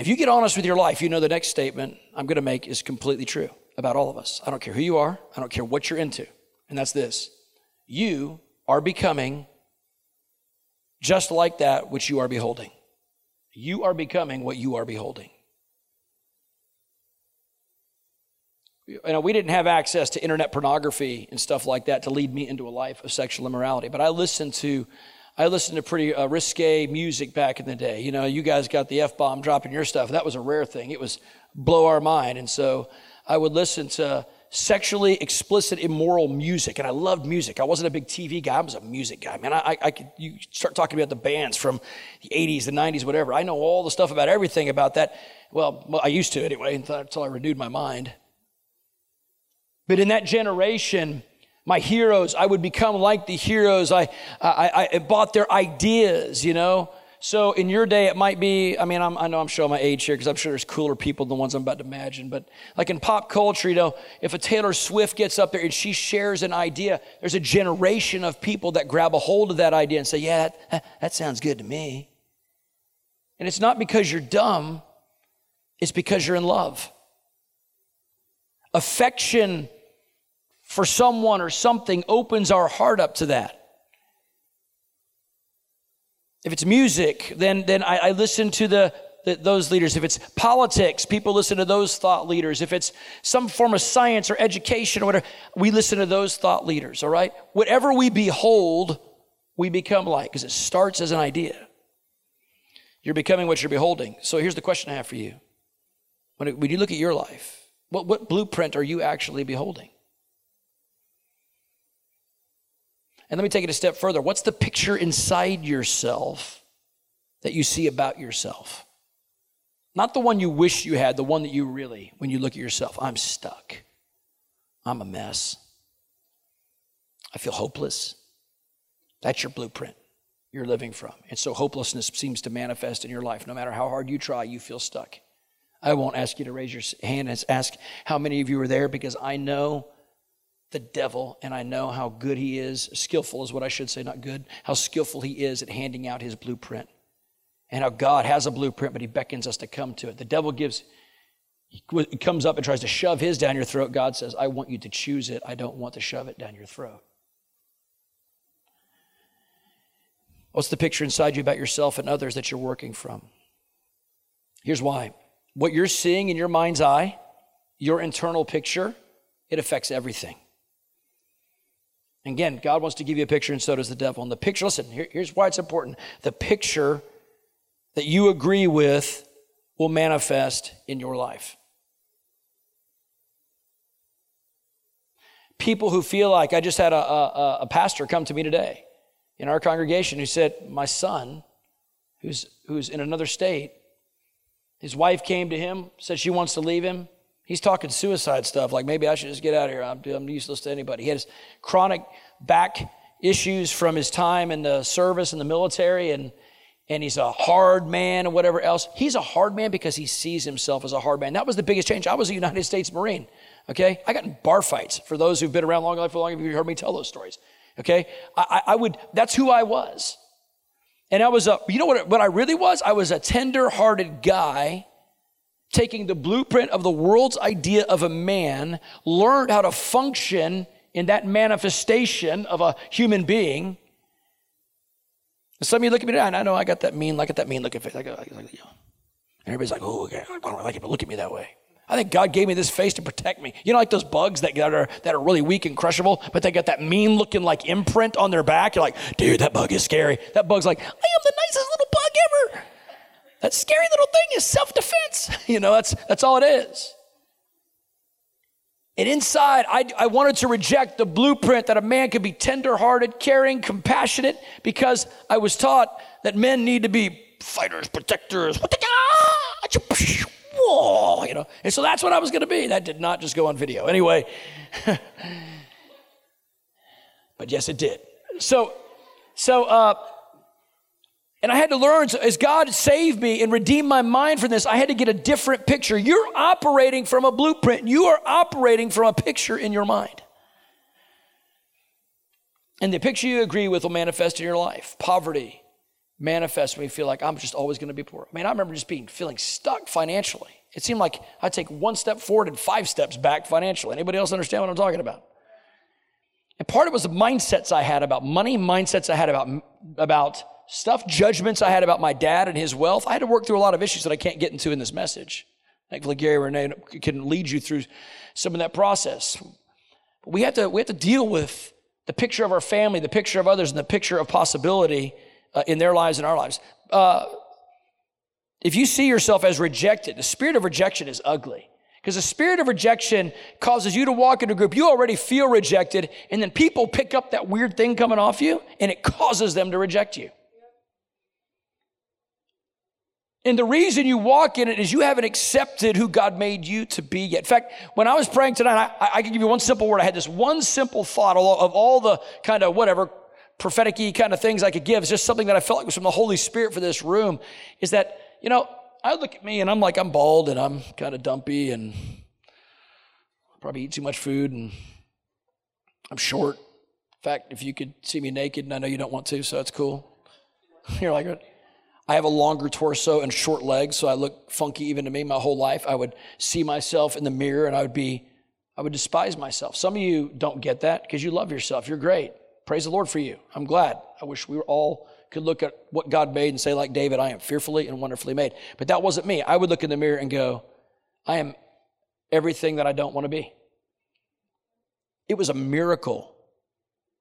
If you get honest with your life, you know the next statement I'm going to make is completely true about all of us. I don't care who you are, I don't care what you're into. And that's this you are becoming just like that which you are beholding. You are becoming what you are beholding. You know, we didn't have access to internet pornography and stuff like that to lead me into a life of sexual immorality, but I listened to I listened to pretty uh, risque music back in the day. You know, you guys got the F bomb dropping your stuff. That was a rare thing. It was blow our mind. And so I would listen to sexually explicit, immoral music. And I loved music. I wasn't a big TV guy. I was a music guy, man. I, I could, you start talking about the bands from the 80s, the 90s, whatever. I know all the stuff about everything about that. Well, I used to anyway, until I renewed my mind. But in that generation, my heroes. I would become like the heroes. I, I, I bought their ideas, you know. So in your day, it might be, I mean, I'm, i know I'm showing my age here because I'm sure there's cooler people than the ones I'm about to imagine. But like in pop culture, you know, if a Taylor Swift gets up there and she shares an idea, there's a generation of people that grab a hold of that idea and say, yeah, that, that sounds good to me. And it's not because you're dumb, it's because you're in love. Affection for someone or something opens our heart up to that. If it's music, then, then I, I listen to the, the, those leaders. If it's politics, people listen to those thought leaders. If it's some form of science or education or whatever, we listen to those thought leaders, all right? Whatever we behold, we become like, because it starts as an idea. You're becoming what you're beholding. So here's the question I have for you. When, it, when you look at your life, what, what blueprint are you actually beholding? And let me take it a step further. What's the picture inside yourself that you see about yourself? Not the one you wish you had, the one that you really, when you look at yourself, I'm stuck. I'm a mess. I feel hopeless. That's your blueprint you're living from. And so hopelessness seems to manifest in your life. No matter how hard you try, you feel stuck. I won't ask you to raise your hand and ask how many of you are there because I know the devil, and I know how good he is, skillful is what I should say, not good, how skillful he is at handing out his blueprint. And how God has a blueprint, but he beckons us to come to it. The devil gives, he comes up and tries to shove his down your throat. God says, I want you to choose it. I don't want to shove it down your throat. What's the picture inside you about yourself and others that you're working from? Here's why what you're seeing in your mind's eye, your internal picture, it affects everything. Again, God wants to give you a picture, and so does the devil. And the picture, listen, here, here's why it's important. The picture that you agree with will manifest in your life. People who feel like, I just had a, a, a pastor come to me today in our congregation who said, My son, who's, who's in another state, his wife came to him, said she wants to leave him. He's talking suicide stuff, like maybe I should just get out of here. I'm, I'm useless to anybody. He had chronic back issues from his time in the service in the military, and, and he's a hard man and whatever else. He's a hard man because he sees himself as a hard man. That was the biggest change. I was a United States Marine, okay? I got in bar fights. For those who've been around long enough for long, you've heard me tell those stories, okay? I, I would, that's who I was. And I was a, you know what, what I really was? I was a tender hearted guy taking the blueprint of the world's idea of a man, learned how to function in that manifestation of a human being. Some of you look at me and I know I got that mean, like at that mean looking face. I got, you know. And everybody's like, oh, okay, I don't like it, but look at me that way. I think God gave me this face to protect me. You know, like those bugs that are that are really weak and crushable, but they got that mean looking like imprint on their back. You're like, dude, that bug is scary. That bug's like, I am the nicest little bug ever. That scary little thing is self-defense. You know, that's that's all it is. And inside, I, I wanted to reject the blueprint that a man could be tenderhearted, caring, compassionate, because I was taught that men need to be fighters, protectors whoa, you know. And so that's what I was going to be. That did not just go on video. Anyway, but yes, it did. So, so, uh, and I had to learn, as God saved me and redeemed my mind from this, I had to get a different picture. You're operating from a blueprint, you are operating from a picture in your mind. And the picture you agree with will manifest in your life poverty, manifests when you feel like I'm just always going to be poor. I mean, I remember just being feeling stuck financially. It seemed like I'd take one step forward and five steps back financially. Anybody else understand what I'm talking about? And part of it was the mindsets I had about money, mindsets I had about, about stuff, judgments I had about my dad and his wealth. I had to work through a lot of issues that I can't get into in this message. Thankfully, Gary Renee can lead you through some of that process. But we have to, we have to deal with the picture of our family, the picture of others, and the picture of possibility uh, in their lives and our lives. Uh, if you see yourself as rejected, the spirit of rejection is ugly. Because the spirit of rejection causes you to walk into a group, you already feel rejected, and then people pick up that weird thing coming off you, and it causes them to reject you. And the reason you walk in it is you haven't accepted who God made you to be yet. In fact, when I was praying tonight, I, I can give you one simple word. I had this one simple thought of all the kind of whatever prophetic kind of things I could give. It's just something that I felt like was from the Holy Spirit for this room. Is that, you know, I look at me and I'm like, I'm bald and I'm kind of dumpy and probably eat too much food and I'm short. In fact, if you could see me naked, and I know you don't want to, so that's cool. You're like, I have a longer torso and short legs, so I look funky even to me my whole life. I would see myself in the mirror and I would be, I would despise myself. Some of you don't get that because you love yourself. You're great. Praise the Lord for you. I'm glad. I wish we all could look at what God made and say, like David, I am fearfully and wonderfully made. But that wasn't me. I would look in the mirror and go, I am everything that I don't want to be. It was a miracle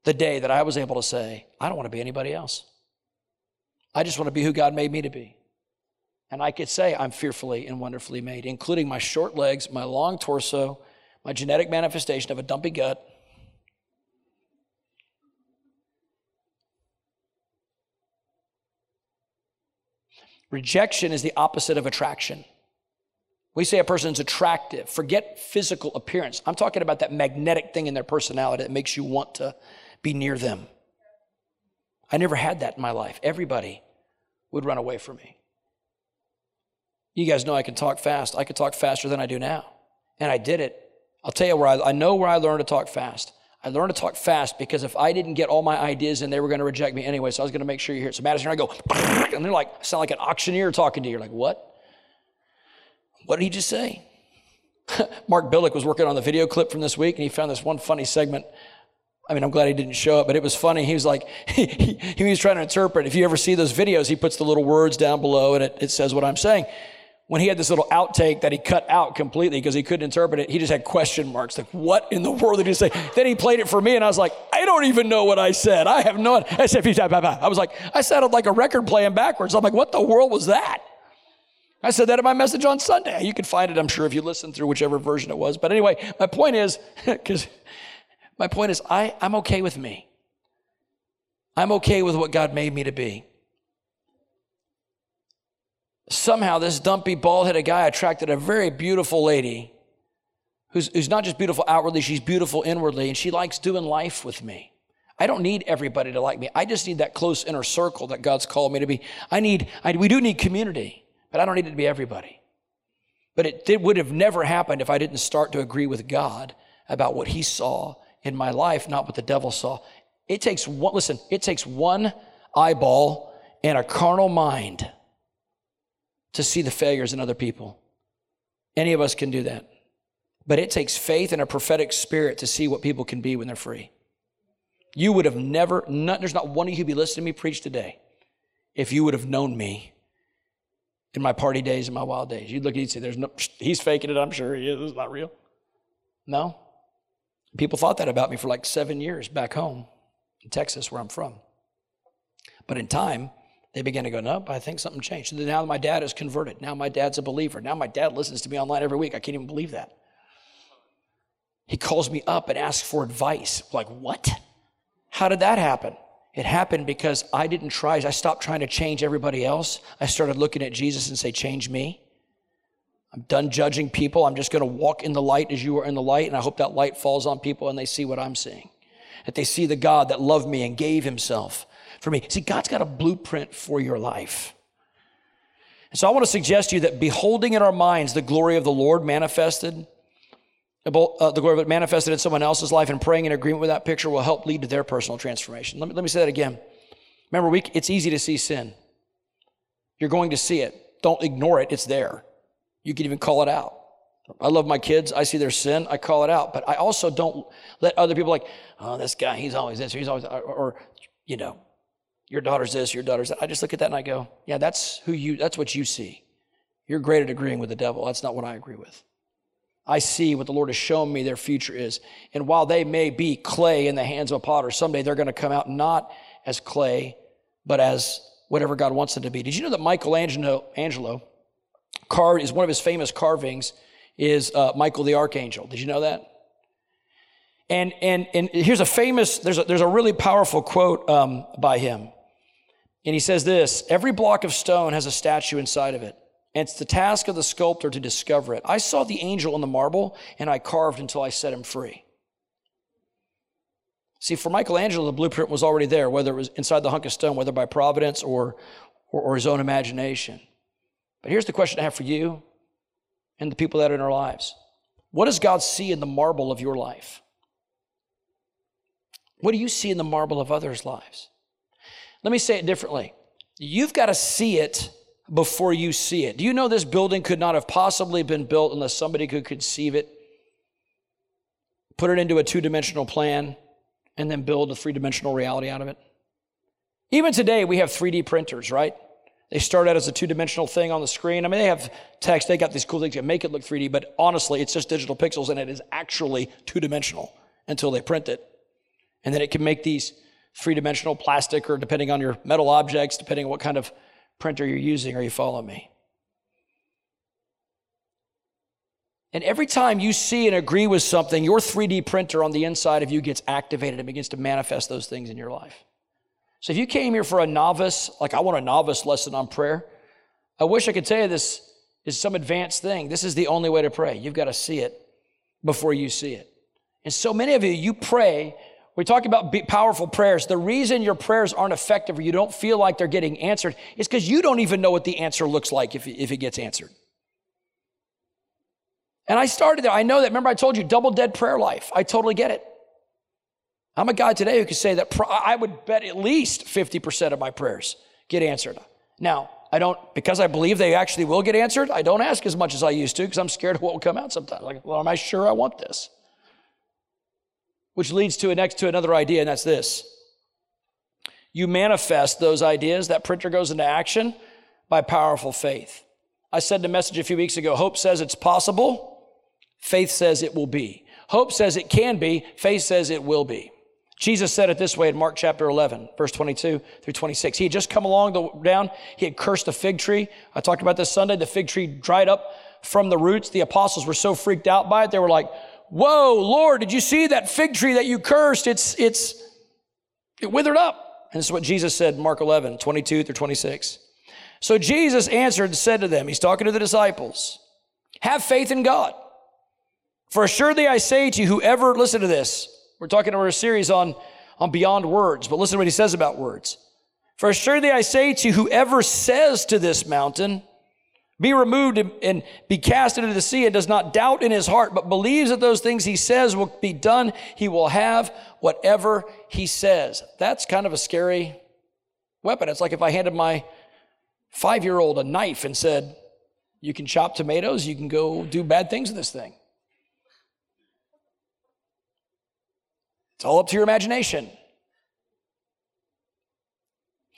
the day that I was able to say, I don't want to be anybody else. I just want to be who God made me to be. And I could say, I'm fearfully and wonderfully made, including my short legs, my long torso, my genetic manifestation of a dumpy gut, Rejection is the opposite of attraction. We say a person's attractive. Forget physical appearance. I'm talking about that magnetic thing in their personality that makes you want to be near them. I never had that in my life. Everybody would run away from me. You guys know I can talk fast. I could talk faster than I do now. And I did it. I'll tell you where I, I know where I learned to talk fast. I learned to talk fast because if I didn't get all my ideas in, they were going to reject me anyway. So I was going to make sure you hear it. So Madison, I go, and they're like, sound like an auctioneer talking to you. You're like, what? What did he just say? Mark Billick was working on the video clip from this week, and he found this one funny segment. I mean, I'm glad he didn't show up, but it was funny. He was like, he, he was trying to interpret. If you ever see those videos, he puts the little words down below and it, it says what I'm saying. When he had this little outtake that he cut out completely because he couldn't interpret it, he just had question marks. Like, what in the world did he say? Then he played it for me, and I was like, I don't even know what I said. I have no. I said, I was like, I sounded like a record playing backwards. I'm like, what the world was that? I said that in my message on Sunday. You can find it, I'm sure, if you listen through whichever version it was. But anyway, my point is, because my point is, I, I'm okay with me. I'm okay with what God made me to be. Somehow, this dumpy, bald headed guy attracted a very beautiful lady who's, who's not just beautiful outwardly, she's beautiful inwardly, and she likes doing life with me. I don't need everybody to like me. I just need that close inner circle that God's called me to be. I need, I, we do need community, but I don't need it to be everybody. But it did, would have never happened if I didn't start to agree with God about what He saw in my life, not what the devil saw. It takes one, listen, it takes one eyeball and a carnal mind to see the failures in other people. Any of us can do that. But it takes faith and a prophetic spirit to see what people can be when they're free. You would have never, not, there's not one of you who'd be listening to me preach today if you would have known me in my party days and my wild days. You'd look at you and say, There's no, he's faking it, I'm sure he is. It's not real. No. People thought that about me for like seven years back home in Texas, where I'm from. But in time, they began to go, Nope, I think something changed. Now my dad is converted. Now my dad's a believer. Now my dad listens to me online every week. I can't even believe that. He calls me up and asks for advice. Like, what? How did that happen? It happened because I didn't try. I stopped trying to change everybody else. I started looking at Jesus and say, Change me. I'm done judging people. I'm just going to walk in the light as you are in the light. And I hope that light falls on people and they see what I'm seeing. That they see the God that loved me and gave himself for me. See, God's got a blueprint for your life. And so I want to suggest to you that beholding in our minds the glory of the Lord manifested, uh, the glory of it manifested in someone else's life and praying in agreement with that picture will help lead to their personal transformation. Let me, let me say that again. Remember, we, it's easy to see sin. You're going to see it. Don't ignore it, it's there. You can even call it out. I love my kids. I see their sin. I call it out. But I also don't let other people like, oh, this guy, he's always this, or he's always, or, or, you know, your daughter's this, your daughter's that. I just look at that and I go, yeah, that's who you, that's what you see. You're great at agreeing with the devil. That's not what I agree with. I see what the Lord has shown me their future is. And while they may be clay in the hands of a potter, someday they're going to come out not as clay, but as whatever God wants them to be. Did you know that Michelangelo Angelo carved is one of his famous carvings is uh, Michael the Archangel? Did you know that? And and and here's a famous. There's a, there's a really powerful quote um, by him, and he says this: Every block of stone has a statue inside of it. And it's the task of the sculptor to discover it. I saw the angel in the marble and I carved until I set him free. See, for Michelangelo, the blueprint was already there, whether it was inside the hunk of stone, whether by providence or, or, or his own imagination. But here's the question I have for you and the people that are in our lives What does God see in the marble of your life? What do you see in the marble of others' lives? Let me say it differently. You've got to see it before you see it. Do you know this building could not have possibly been built unless somebody could conceive it, put it into a two dimensional plan, and then build a three dimensional reality out of it? Even today, we have 3D printers, right? They start out as a two dimensional thing on the screen. I mean, they have text, they got these cool things that make it look 3D, but honestly, it's just digital pixels and it is actually two dimensional until they print it. And then it can make these three dimensional plastic or depending on your metal objects, depending on what kind of printer you're using. Are you following me? And every time you see and agree with something, your 3D printer on the inside of you gets activated and begins to manifest those things in your life. So if you came here for a novice, like I want a novice lesson on prayer, I wish I could tell you this is some advanced thing. This is the only way to pray. You've got to see it before you see it. And so many of you, you pray we talk about powerful prayers. The reason your prayers aren't effective or you don't feel like they're getting answered is because you don't even know what the answer looks like if, if it gets answered. And I started there. I know that. Remember, I told you double dead prayer life. I totally get it. I'm a guy today who can say that I would bet at least 50% of my prayers get answered. Now, I don't, because I believe they actually will get answered, I don't ask as much as I used to because I'm scared of what will come out sometimes. Like, well, am I sure I want this? which leads to, a next, to another idea, and that's this. You manifest those ideas, that printer goes into action by powerful faith. I said in a message a few weeks ago hope says it's possible, faith says it will be. Hope says it can be, faith says it will be. Jesus said it this way in Mark chapter 11, verse 22 through 26. He had just come along the, down. He had cursed the fig tree. I talked about this Sunday. The fig tree dried up from the roots. The apostles were so freaked out by it. They were like, whoa, Lord, did you see that fig tree that you cursed? It's, it's, it withered up. And this is what Jesus said in Mark 11, 22 through 26. So Jesus answered and said to them, he's talking to the disciples, have faith in God. For assuredly I say to you, whoever, listen to this, we're talking about a series on, on beyond words, but listen to what he says about words. For assuredly I say to you, whoever says to this mountain, be removed and be cast into the sea and does not doubt in his heart, but believes that those things he says will be done, he will have whatever he says. That's kind of a scary weapon. It's like if I handed my five year old a knife and said, You can chop tomatoes, you can go do bad things with this thing. It's all up to your imagination.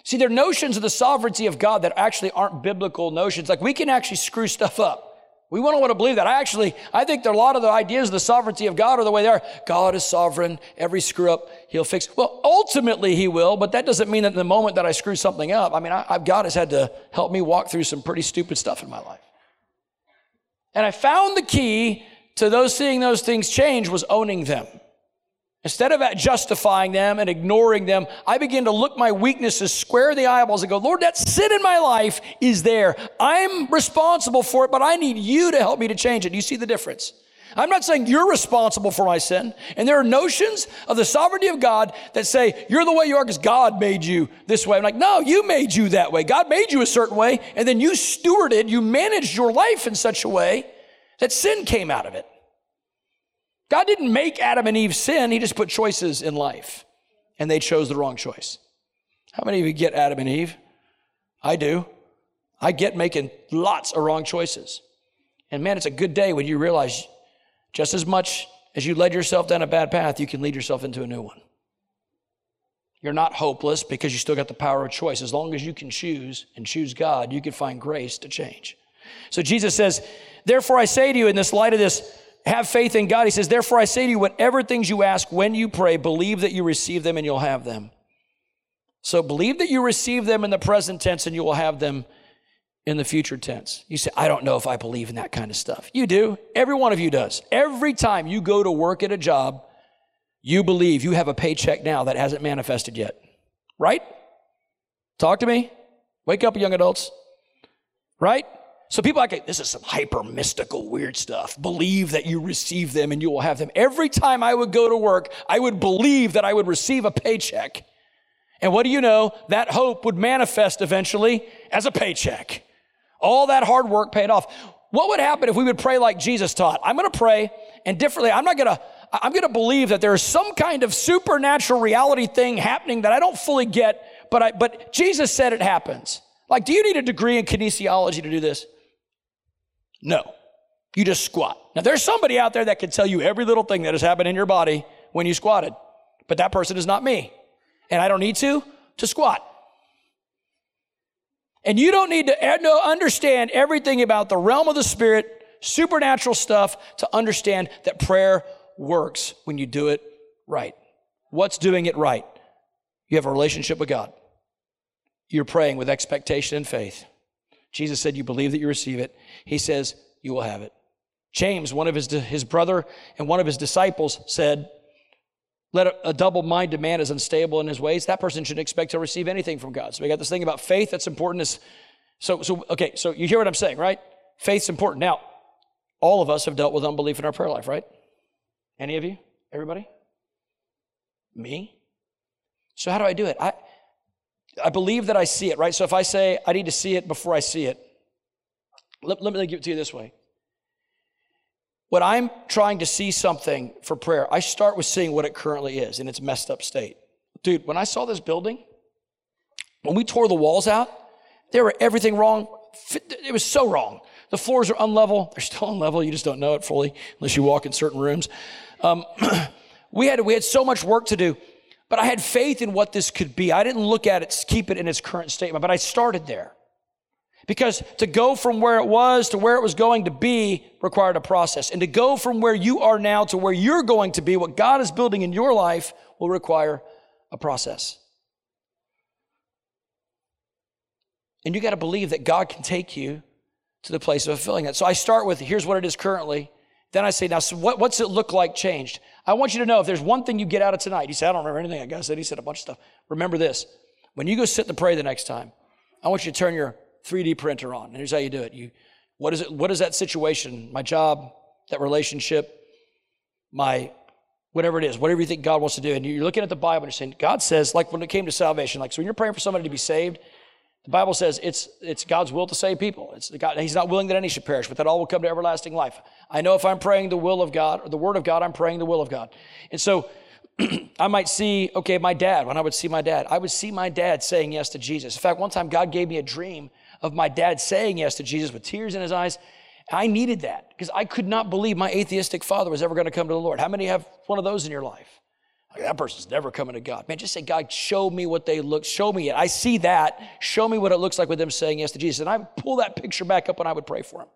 See, there are notions of the sovereignty of God that actually aren't biblical notions. Like we can actually screw stuff up. We won't want to believe that. I actually, I think there are a lot of the ideas of the sovereignty of God are the way they are. God is sovereign. Every screw up, He'll fix. Well, ultimately He will, but that doesn't mean that in the moment that I screw something up, I mean, I, God has had to help me walk through some pretty stupid stuff in my life. And I found the key to those seeing those things change was owning them. Instead of justifying them and ignoring them, I begin to look my weaknesses square in the eyeballs and go, Lord, that sin in my life is there. I'm responsible for it, but I need you to help me to change it. Do you see the difference? I'm not saying you're responsible for my sin. And there are notions of the sovereignty of God that say you're the way you are because God made you this way. I'm like, no, you made you that way. God made you a certain way, and then you stewarded, you managed your life in such a way that sin came out of it. God didn't make Adam and Eve sin, He just put choices in life, and they chose the wrong choice. How many of you get Adam and Eve? I do. I get making lots of wrong choices. And man, it's a good day when you realize just as much as you led yourself down a bad path, you can lead yourself into a new one. You're not hopeless because you still got the power of choice. As long as you can choose and choose God, you can find grace to change. So Jesus says, Therefore I say to you, in this light of this, have faith in God. He says, Therefore, I say to you, whatever things you ask when you pray, believe that you receive them and you'll have them. So believe that you receive them in the present tense and you will have them in the future tense. You say, I don't know if I believe in that kind of stuff. You do. Every one of you does. Every time you go to work at a job, you believe you have a paycheck now that hasn't manifested yet. Right? Talk to me. Wake up, young adults. Right? So people like, this is some hyper mystical weird stuff. Believe that you receive them and you will have them. Every time I would go to work, I would believe that I would receive a paycheck. And what do you know? That hope would manifest eventually as a paycheck. All that hard work paid off. What would happen if we would pray like Jesus taught? I'm going to pray and differently. I'm not going to, I'm going to believe that there is some kind of supernatural reality thing happening that I don't fully get, but I, but Jesus said it happens. Like, do you need a degree in kinesiology to do this? No. You just squat. Now, there's somebody out there that can tell you every little thing that has happened in your body when you squatted, but that person is not me. And I don't need to to squat. And you don't need to eh, understand everything about the realm of the spirit, supernatural stuff, to understand that prayer works when you do it right. What's doing it right? You have a relationship with God. You're praying with expectation and faith. Jesus said, You believe that you receive it. He says, You will have it. James, one of his, his brother and one of his disciples, said, Let a, a double minded man is unstable in his ways. That person shouldn't expect to receive anything from God. So we got this thing about faith that's important. Is, so, so, okay, so you hear what I'm saying, right? Faith's important. Now, all of us have dealt with unbelief in our prayer life, right? Any of you? Everybody? Me? So how do I do it? I, I believe that I see it, right? So if I say I need to see it before I see it, let, let me give it to you this way. When I'm trying to see something for prayer, I start with seeing what it currently is in its messed up state. Dude, when I saw this building, when we tore the walls out, there were everything wrong. It was so wrong. The floors are unlevel. They're still unlevel. You just don't know it fully unless you walk in certain rooms. Um, we had, we had so much work to do, but I had faith in what this could be. I didn't look at it, keep it in its current statement, but I started there. Because to go from where it was to where it was going to be required a process. And to go from where you are now to where you're going to be, what God is building in your life, will require a process. And you got to believe that God can take you to the place of fulfilling that. So I start with here's what it is currently. Then I say, now, so what, what's it look like changed? I want you to know if there's one thing you get out of tonight. He said, I don't remember anything. I guess said he said a bunch of stuff. Remember this. When you go sit and pray the next time, I want you to turn your 3D printer on. And here's how you do it. You, what is it? What is that situation? My job, that relationship, my whatever it is, whatever you think God wants to do. And you're looking at the Bible and you're saying, God says, like when it came to salvation, like so when you're praying for somebody to be saved, the Bible says it's, it's God's will to save people. It's God, he's not willing that any should perish, but that all will come to everlasting life. I know if I'm praying the will of God or the word of God, I'm praying the will of God. And so I might see, okay, my dad, when I would see my dad, I would see my dad saying yes to Jesus. In fact, one time God gave me a dream of my dad saying yes to Jesus with tears in his eyes. I needed that because I could not believe my atheistic father was ever going to come to the Lord. How many have one of those in your life? That person's never coming to God. Man, just say, God, show me what they look, show me it. I see that. Show me what it looks like with them saying yes to Jesus. And I pull that picture back up and I would pray for him.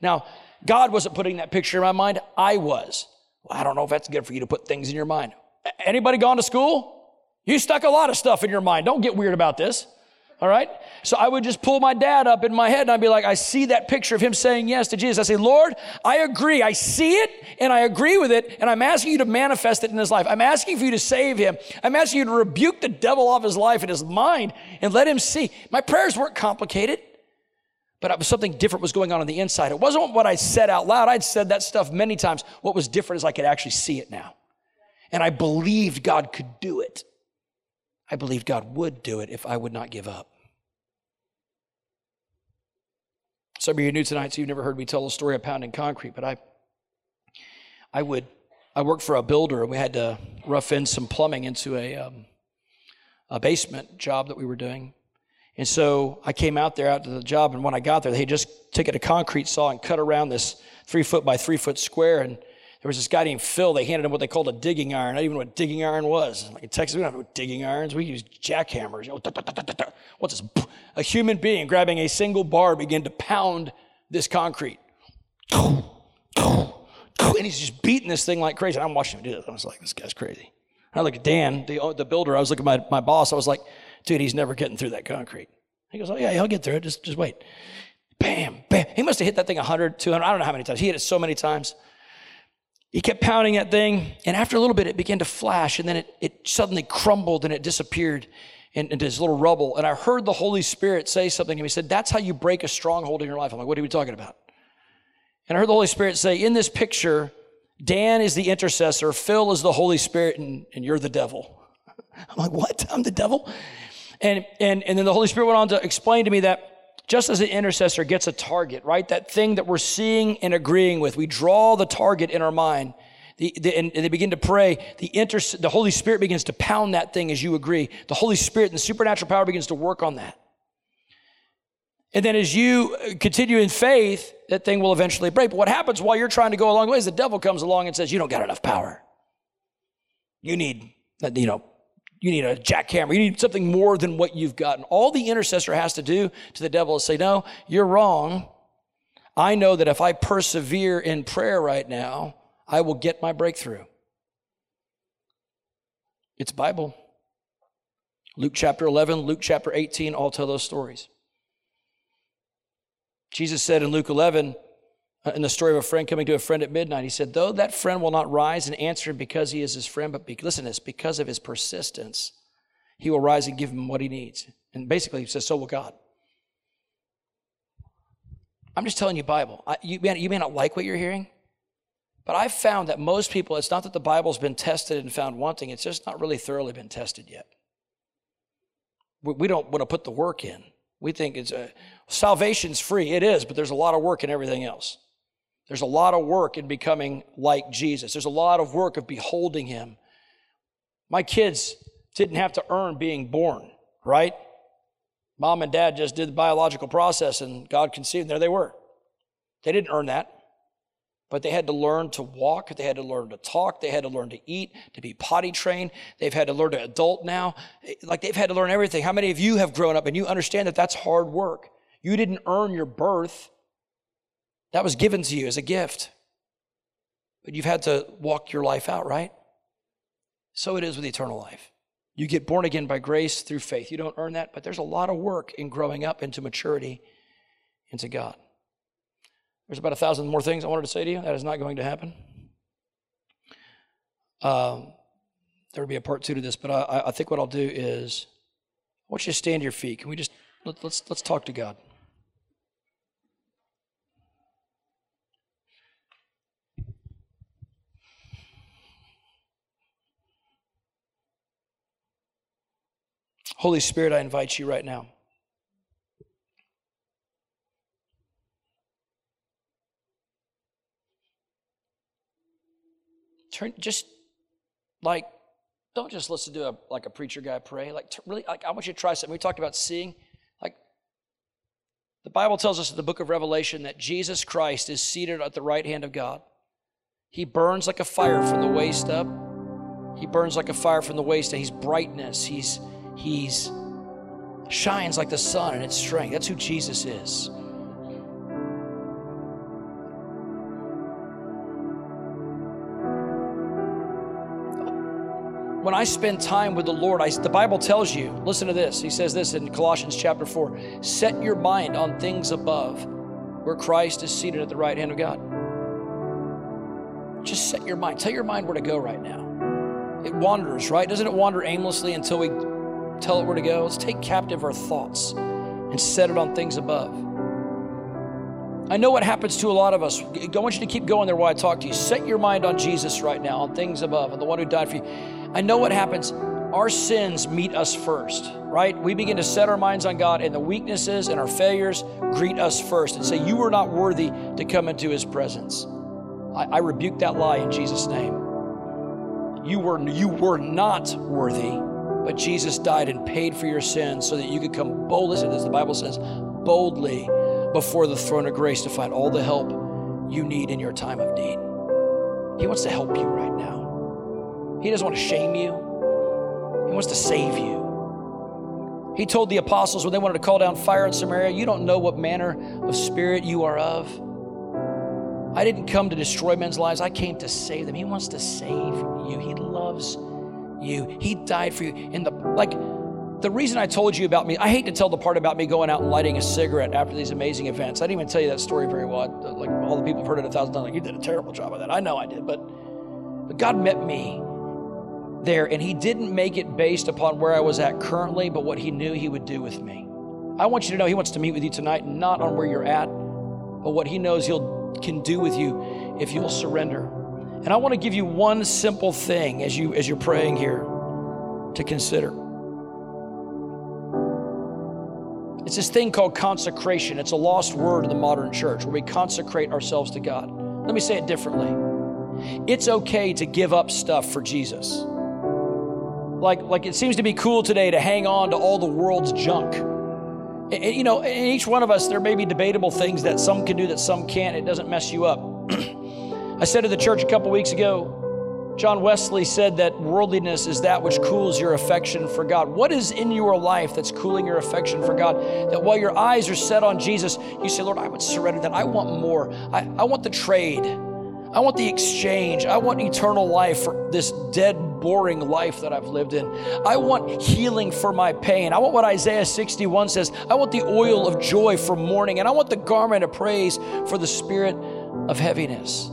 Now, God wasn't putting that picture in my mind. I was. Well, I don't know if that's good for you to put things in your mind. Anybody gone to school? You stuck a lot of stuff in your mind. Don't get weird about this. All right? So I would just pull my dad up in my head and I'd be like, I see that picture of him saying yes to Jesus. I say, Lord, I agree. I see it and I agree with it. And I'm asking you to manifest it in his life. I'm asking for you to save him. I'm asking you to rebuke the devil off his life and his mind and let him see. My prayers weren't complicated, but something different was going on on the inside. It wasn't what I said out loud. I'd said that stuff many times. What was different is I could actually see it now. And I believed God could do it. I believed God would do it if I would not give up. Some of you are new tonight, so you've never heard me tell the story of pounding concrete, but I, I would, I worked for a builder, and we had to rough in some plumbing into a, um, a basement job that we were doing. And so I came out there out to the job, and when I got there, they just taken a concrete saw and cut around this three foot by three foot square, and there was this guy named Phil. They handed him what they called a digging iron. I didn't even know what digging iron was. Like in Texas, we don't have digging irons. We use jackhammers. You know, What's this? A human being grabbing a single bar began to pound this concrete. And he's just beating this thing like crazy. And I'm watching him do this. I was like, this guy's crazy. And I look at Dan, the, uh, the builder. I was looking at my, my boss. I was like, dude, he's never getting through that concrete. He goes, oh, yeah, he'll get through it. Just, just wait. Bam, bam. He must have hit that thing 100, 200. I don't know how many times. He hit it so many times. He kept pounding that thing, and after a little bit, it began to flash, and then it, it suddenly crumbled and it disappeared into this little rubble. And I heard the Holy Spirit say something to me. He said, That's how you break a stronghold in your life. I'm like, What are we talking about? And I heard the Holy Spirit say, In this picture, Dan is the intercessor, Phil is the Holy Spirit, and, and you're the devil. I'm like, What? I'm the devil? And, and, and then the Holy Spirit went on to explain to me that just as the intercessor gets a target, right? That thing that we're seeing and agreeing with, we draw the target in our mind. The, the, and, they begin to pray. The, inter, the Holy Spirit begins to pound that thing as you agree. The Holy Spirit and the supernatural power begins to work on that. And then as you uh, continue in faith, that thing will eventually break. But what happens while you're trying to go along the way is the devil comes along and says, You don't got enough power. You need, you know, you need a jackhammer. You need something more than what you've gotten. All the intercessor has to do to the devil is say, No, you're wrong. I know that if I persevere in prayer right now, I will get my breakthrough. It's Bible. Luke chapter 11, Luke chapter 18 all tell those stories. Jesus said in Luke 11, uh, Uh, in the story of a friend coming to a friend at midnight, he said, Though that friend will not rise and answer him because he is his friend, but be, listen to this, because of his persistence, he will rise and give him what he needs. And basically, he says, So will God. I'm just telling you, Bible. I, you, may, you may not like what you're hearing, but I've found that most people, it's not that the Bible's been tested and found wanting, it's just not really thoroughly been tested yet. We, we don't want to put the work in. We think it's a, salvation's free. It is, but there's a lot of work in everything else. There's a lot of work in becoming like Jesus. There's a lot of work of beholding him. My kids didn't have to earn being born, right? Mom and dad just did the biological process and God conceived. And there they were. They didn't earn that. but they had to learn to walk, they had to learn to talk, they had to learn to eat, to be potty trained. They've had to learn to adult now. Like they've had to learn everything. How many of you have grown up and you understand that that's hard work? You didn't earn your birth, that was given to you as a gift. But you've had to walk your life out, right? So it is with eternal life. You get born again by grace through faith. You don't earn that, but there's a lot of work in growing up into maturity into God. There's about a thousand more things I wanted to say to you. That is not going to happen. Um, there will be a part two to this, but I, I think what I'll do is I want you to stand to your feet. Can we just let, let's let's talk to God. Holy Spirit, I invite you right now. Turn just like don't just listen to a like a preacher guy pray. Like really like I want you to try something. We talked about seeing like the Bible tells us in the book of Revelation that Jesus Christ is seated at the right hand of God. He burns like a fire from the waist up. He burns like a fire from the waist, and he's brightness. He's He's shines like the sun in its strength. That's who Jesus is. When I spend time with the Lord, I, the Bible tells you, listen to this. He says this in Colossians chapter 4 set your mind on things above, where Christ is seated at the right hand of God. Just set your mind. Tell your mind where to go right now. It wanders, right? Doesn't it wander aimlessly until we tell it where to go. Let's take captive our thoughts and set it on things above. I know what happens to a lot of us. I want you to keep going there while I talk to you. Set your mind on Jesus right now, on things above, on the one who died for you. I know what happens. Our sins meet us first, right? We begin to set our minds on God, and the weaknesses and our failures greet us first and say, You are not worthy to come into His presence. I, I rebuke that lie in Jesus' name. You were, you were not worthy but Jesus died and paid for your sins so that you could come boldly, as the Bible says, boldly before the throne of grace to find all the help you need in your time of need. He wants to help you right now. He doesn't want to shame you, He wants to save you. He told the apostles when they wanted to call down fire in Samaria, You don't know what manner of spirit you are of. I didn't come to destroy men's lives, I came to save them. He wants to save you. He loves you. He died for you. In the like the reason I told you about me, I hate to tell the part about me going out and lighting a cigarette after these amazing events. I didn't even tell you that story very well. Uh, like all the people have heard it a thousand times. Like you did a terrible job of that. I know I did, but but God met me there, and He didn't make it based upon where I was at currently, but what He knew He would do with me. I want you to know He wants to meet with you tonight, not on where you're at, but what He knows He'll can do with you if you'll surrender. And I want to give you one simple thing as you as you're praying here to consider. It's this thing called consecration. It's a lost word in the modern church where we consecrate ourselves to God. Let me say it differently. It's okay to give up stuff for Jesus. Like, like it seems to be cool today to hang on to all the world's junk. And, you know, in each one of us, there may be debatable things that some can do that some can't. It doesn't mess you up. I said to the church a couple weeks ago, John Wesley said that worldliness is that which cools your affection for God. What is in your life that's cooling your affection for God? That while your eyes are set on Jesus, you say, Lord, I would surrender that. I want more. I, I want the trade. I want the exchange. I want eternal life for this dead, boring life that I've lived in. I want healing for my pain. I want what Isaiah 61 says. I want the oil of joy for mourning, and I want the garment of praise for the spirit of heaviness.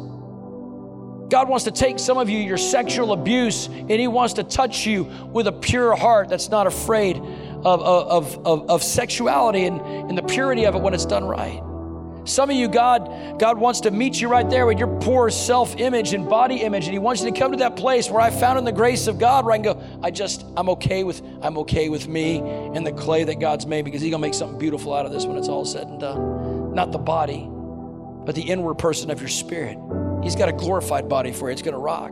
God wants to take some of you, your sexual abuse, and He wants to touch you with a pure heart that's not afraid of, of, of, of sexuality and, and the purity of it when it's done right. Some of you, God, God wants to meet you right there with your poor self-image and body image, and He wants you to come to that place where I found in the grace of God, where I can go, I just, I'm okay with, I'm okay with me and the clay that God's made because He's gonna make something beautiful out of this when it's all said and done. Not the body, but the inward person of your spirit. He's got a glorified body for you. It's going to rock.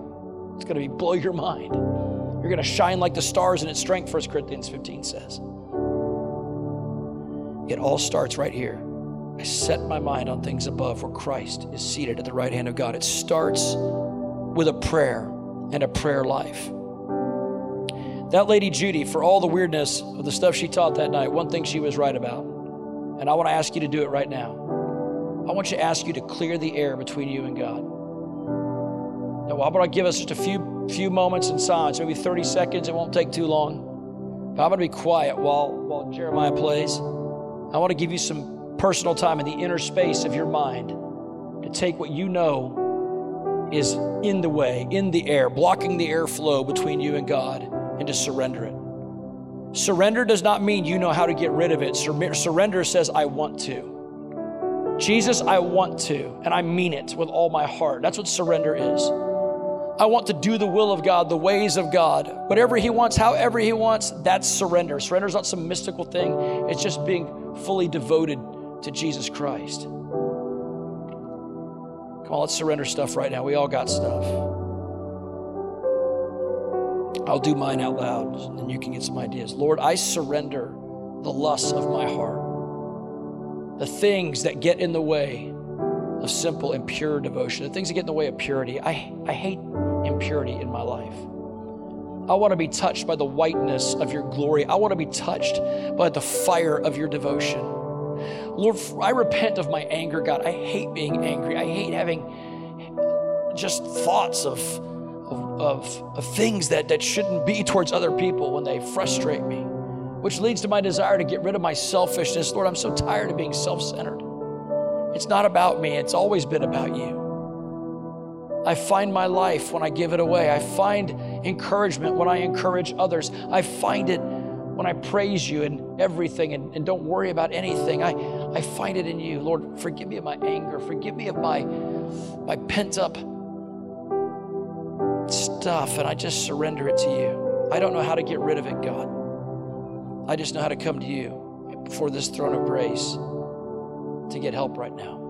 It's going to be blow your mind. You're going to shine like the stars in its strength, 1 Corinthians 15 says. It all starts right here I set my mind on things above where Christ is seated at the right hand of God. It starts with a prayer and a prayer life. That lady Judy, for all the weirdness of the stuff she taught that night, one thing she was right about. And I want to ask you to do it right now. I want you to ask you to clear the air between you and God. Now, I'm going to give us just a few few moments in silence, maybe 30 seconds. It won't take too long. But I'm going to be quiet while while Jeremiah plays. I want to give you some personal time in the inner space of your mind to take what you know is in the way, in the air, blocking the airflow between you and God and to surrender it. Surrender does not mean you know how to get rid of it. Sur- surrender says, I want to. Jesus, I want to, and I mean it with all my heart. That's what surrender is. I want to do the will of God, the ways of God. Whatever He wants, however He wants, that's surrender. Surrender is not some mystical thing, it's just being fully devoted to Jesus Christ. Come on, let's surrender stuff right now. We all got stuff. I'll do mine out loud, and you can get some ideas. Lord, I surrender the lusts of my heart, the things that get in the way of simple and pure devotion, the things that get in the way of purity. I, I hate impurity in my life. I want to be touched by the whiteness of your glory. I want to be touched by the fire of your devotion. Lord, I repent of my anger, God. I hate being angry. I hate having just thoughts of of, of, of things that, that shouldn't be towards other people when they frustrate me, which leads to my desire to get rid of my selfishness. Lord, I'm so tired of being self centered. It's not about me, it's always been about you. I find my life when I give it away. I find encouragement when I encourage others. I find it when I praise you in everything and, and don't worry about anything. I, I find it in you. Lord, forgive me of my anger. Forgive me of my, my pent up stuff and I just surrender it to you. I don't know how to get rid of it, God. I just know how to come to you before this throne of grace to get help right now.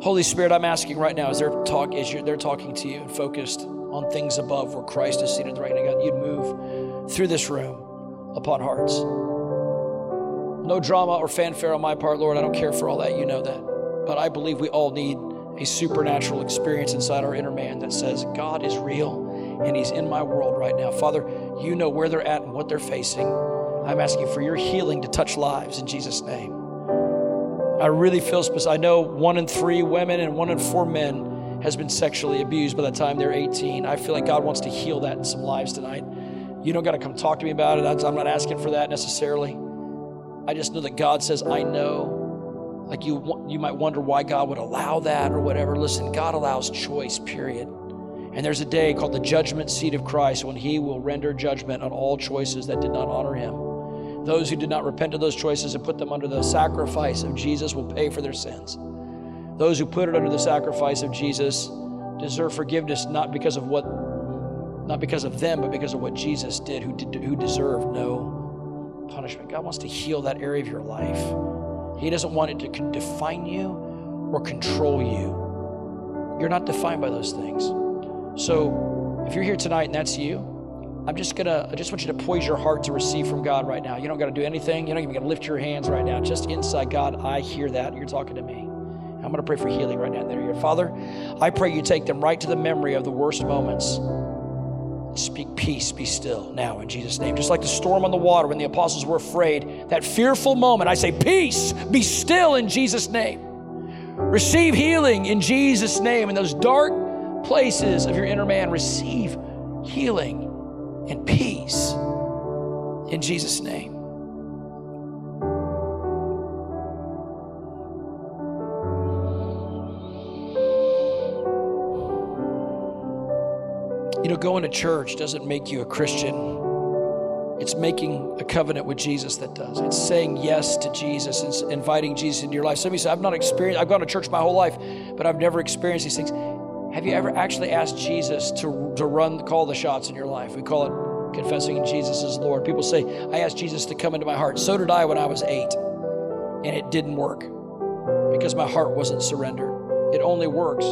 Holy Spirit, I'm asking right now as they're talk as they're talking to you and focused on things above where Christ is seated right of God, you'd move through this room upon hearts. No drama or fanfare on my part, Lord. I don't care for all that. You know that. But I believe we all need a supernatural experience inside our inner man that says, God is real and He's in my world right now. Father, you know where they're at and what they're facing. I'm asking for your healing to touch lives in Jesus' name. I really feel specific. I know one in three women and one in four men has been sexually abused by the time they're 18. I feel like God wants to heal that in some lives tonight. You don't got to come talk to me about it. I'm not asking for that necessarily. I just know that God says, I know like you, you might wonder why God would allow that or whatever. Listen, God allows choice, period. And there's a day called the judgment seat of Christ when he will render judgment on all choices that did not honor him. Those who did not repent of those choices and put them under the sacrifice of Jesus will pay for their sins. Those who put it under the sacrifice of Jesus deserve forgiveness not because of what not because of them but because of what Jesus did who did, who deserved no punishment. God wants to heal that area of your life. He doesn't want it to define you or control you. You're not defined by those things. So if you're here tonight and that's you, I'm just gonna, I just want you to poise your heart to receive from God right now. You don't gotta do anything. You don't even gotta lift your hands right now. Just inside God, I hear that. You're talking to me. I'm gonna pray for healing right now. There you Father, I pray you take them right to the memory of the worst moments Speak peace, be still now in Jesus' name. Just like the storm on the water when the apostles were afraid, that fearful moment, I say, Peace, be still in Jesus' name. Receive healing in Jesus' name. In those dark places of your inner man, receive healing and peace in Jesus' name. You know, going to church doesn't make you a Christian. It's making a covenant with Jesus that does. It's saying yes to Jesus and inviting Jesus into your life. Some of you say, I've not experienced, I've gone to church my whole life, but I've never experienced these things. Have you ever actually asked Jesus to, to run, call the shots in your life? We call it confessing Jesus as Lord. People say, I asked Jesus to come into my heart. So did I when I was eight, and it didn't work because my heart wasn't surrendered. It only works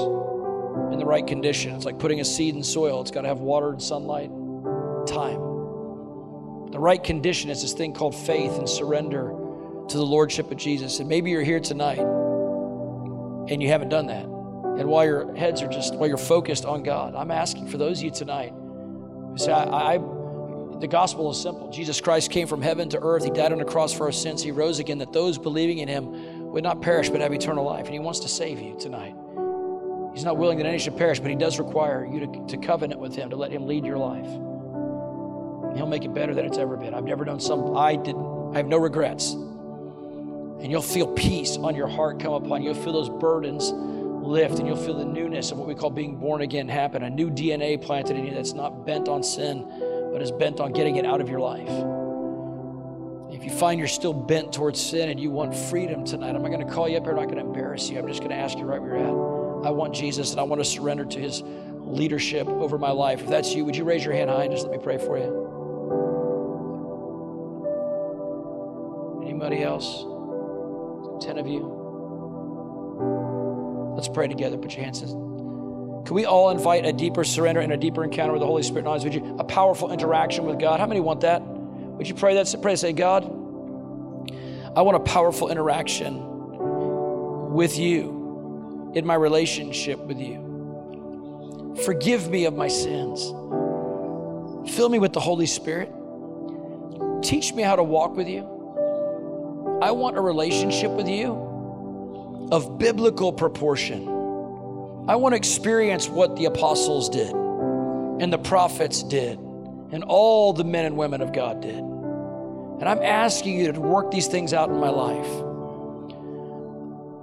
in the right condition. It's like putting a seed in soil, it's got to have water and sunlight, time. The right condition is this thing called faith and surrender to the Lordship of Jesus. And maybe you're here tonight and you haven't done that. And while your heads are just, while you're focused on God, I'm asking for those of you tonight who say, I, I the gospel is simple. Jesus Christ came from heaven to earth. He died on the cross for our sins. He rose again that those believing in him would not perish but have eternal life. And he wants to save you tonight. He's not willing that any should perish, but he does require you to, to covenant with him, to let him lead your life. And he'll make it better than it's ever been. I've never done some, I didn't, I have no regrets. And you'll feel peace on your heart come upon you. You'll feel those burdens lift, and you'll feel the newness of what we call being born again happen. A new DNA planted in you that's not bent on sin, but is bent on getting it out of your life. If you find you're still bent towards sin and you want freedom tonight, I'm not going to call you up here, I'm not going to embarrass you. I'm just going to ask you right where you're at. I want Jesus and I want to surrender to his leadership over my life. If that's you, would you raise your hand high and just let me pray for you? Anybody else? 10 of you. Let's pray together. Put your hands in. Can we all invite a deeper surrender and a deeper encounter with the Holy Spirit? Would you? A powerful interaction with God. How many want that? Would you pray that? Pray, say, God, I want a powerful interaction with you in my relationship with you. Forgive me of my sins. Fill me with the Holy Spirit. Teach me how to walk with you. I want a relationship with you of biblical proportion. I want to experience what the apostles did and the prophets did and all the men and women of God did. And I'm asking you to work these things out in my life.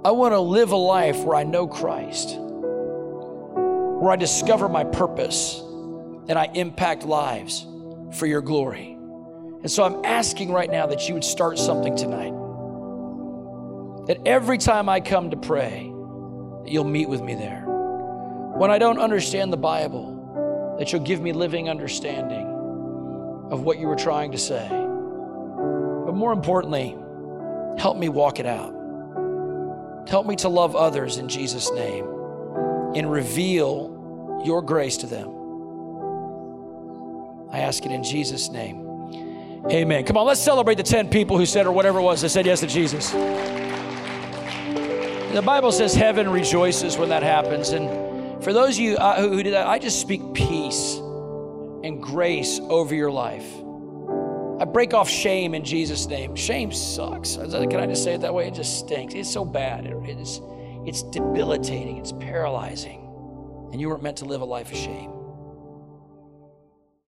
I want to live a life where I know Christ, where I discover my purpose and I impact lives for your glory. And so I'm asking right now that you would start something tonight. That every time I come to pray, that you'll meet with me there when I don't understand the Bible, that you'll give me living understanding of what you were trying to say. But more importantly, help me walk it out. Help me to love others in Jesus' name and reveal your grace to them. I ask it in Jesus' name. Amen. Come on, let's celebrate the 10 people who said, or whatever it was, that said yes to Jesus. The Bible says heaven rejoices when that happens. And for those of you uh, who do that, I just speak peace and grace over your life. I break off shame in Jesus' name. Shame sucks. Can I just say it that way? It just stinks. It's so bad. It is, it's debilitating. It's paralyzing. And you weren't meant to live a life of shame.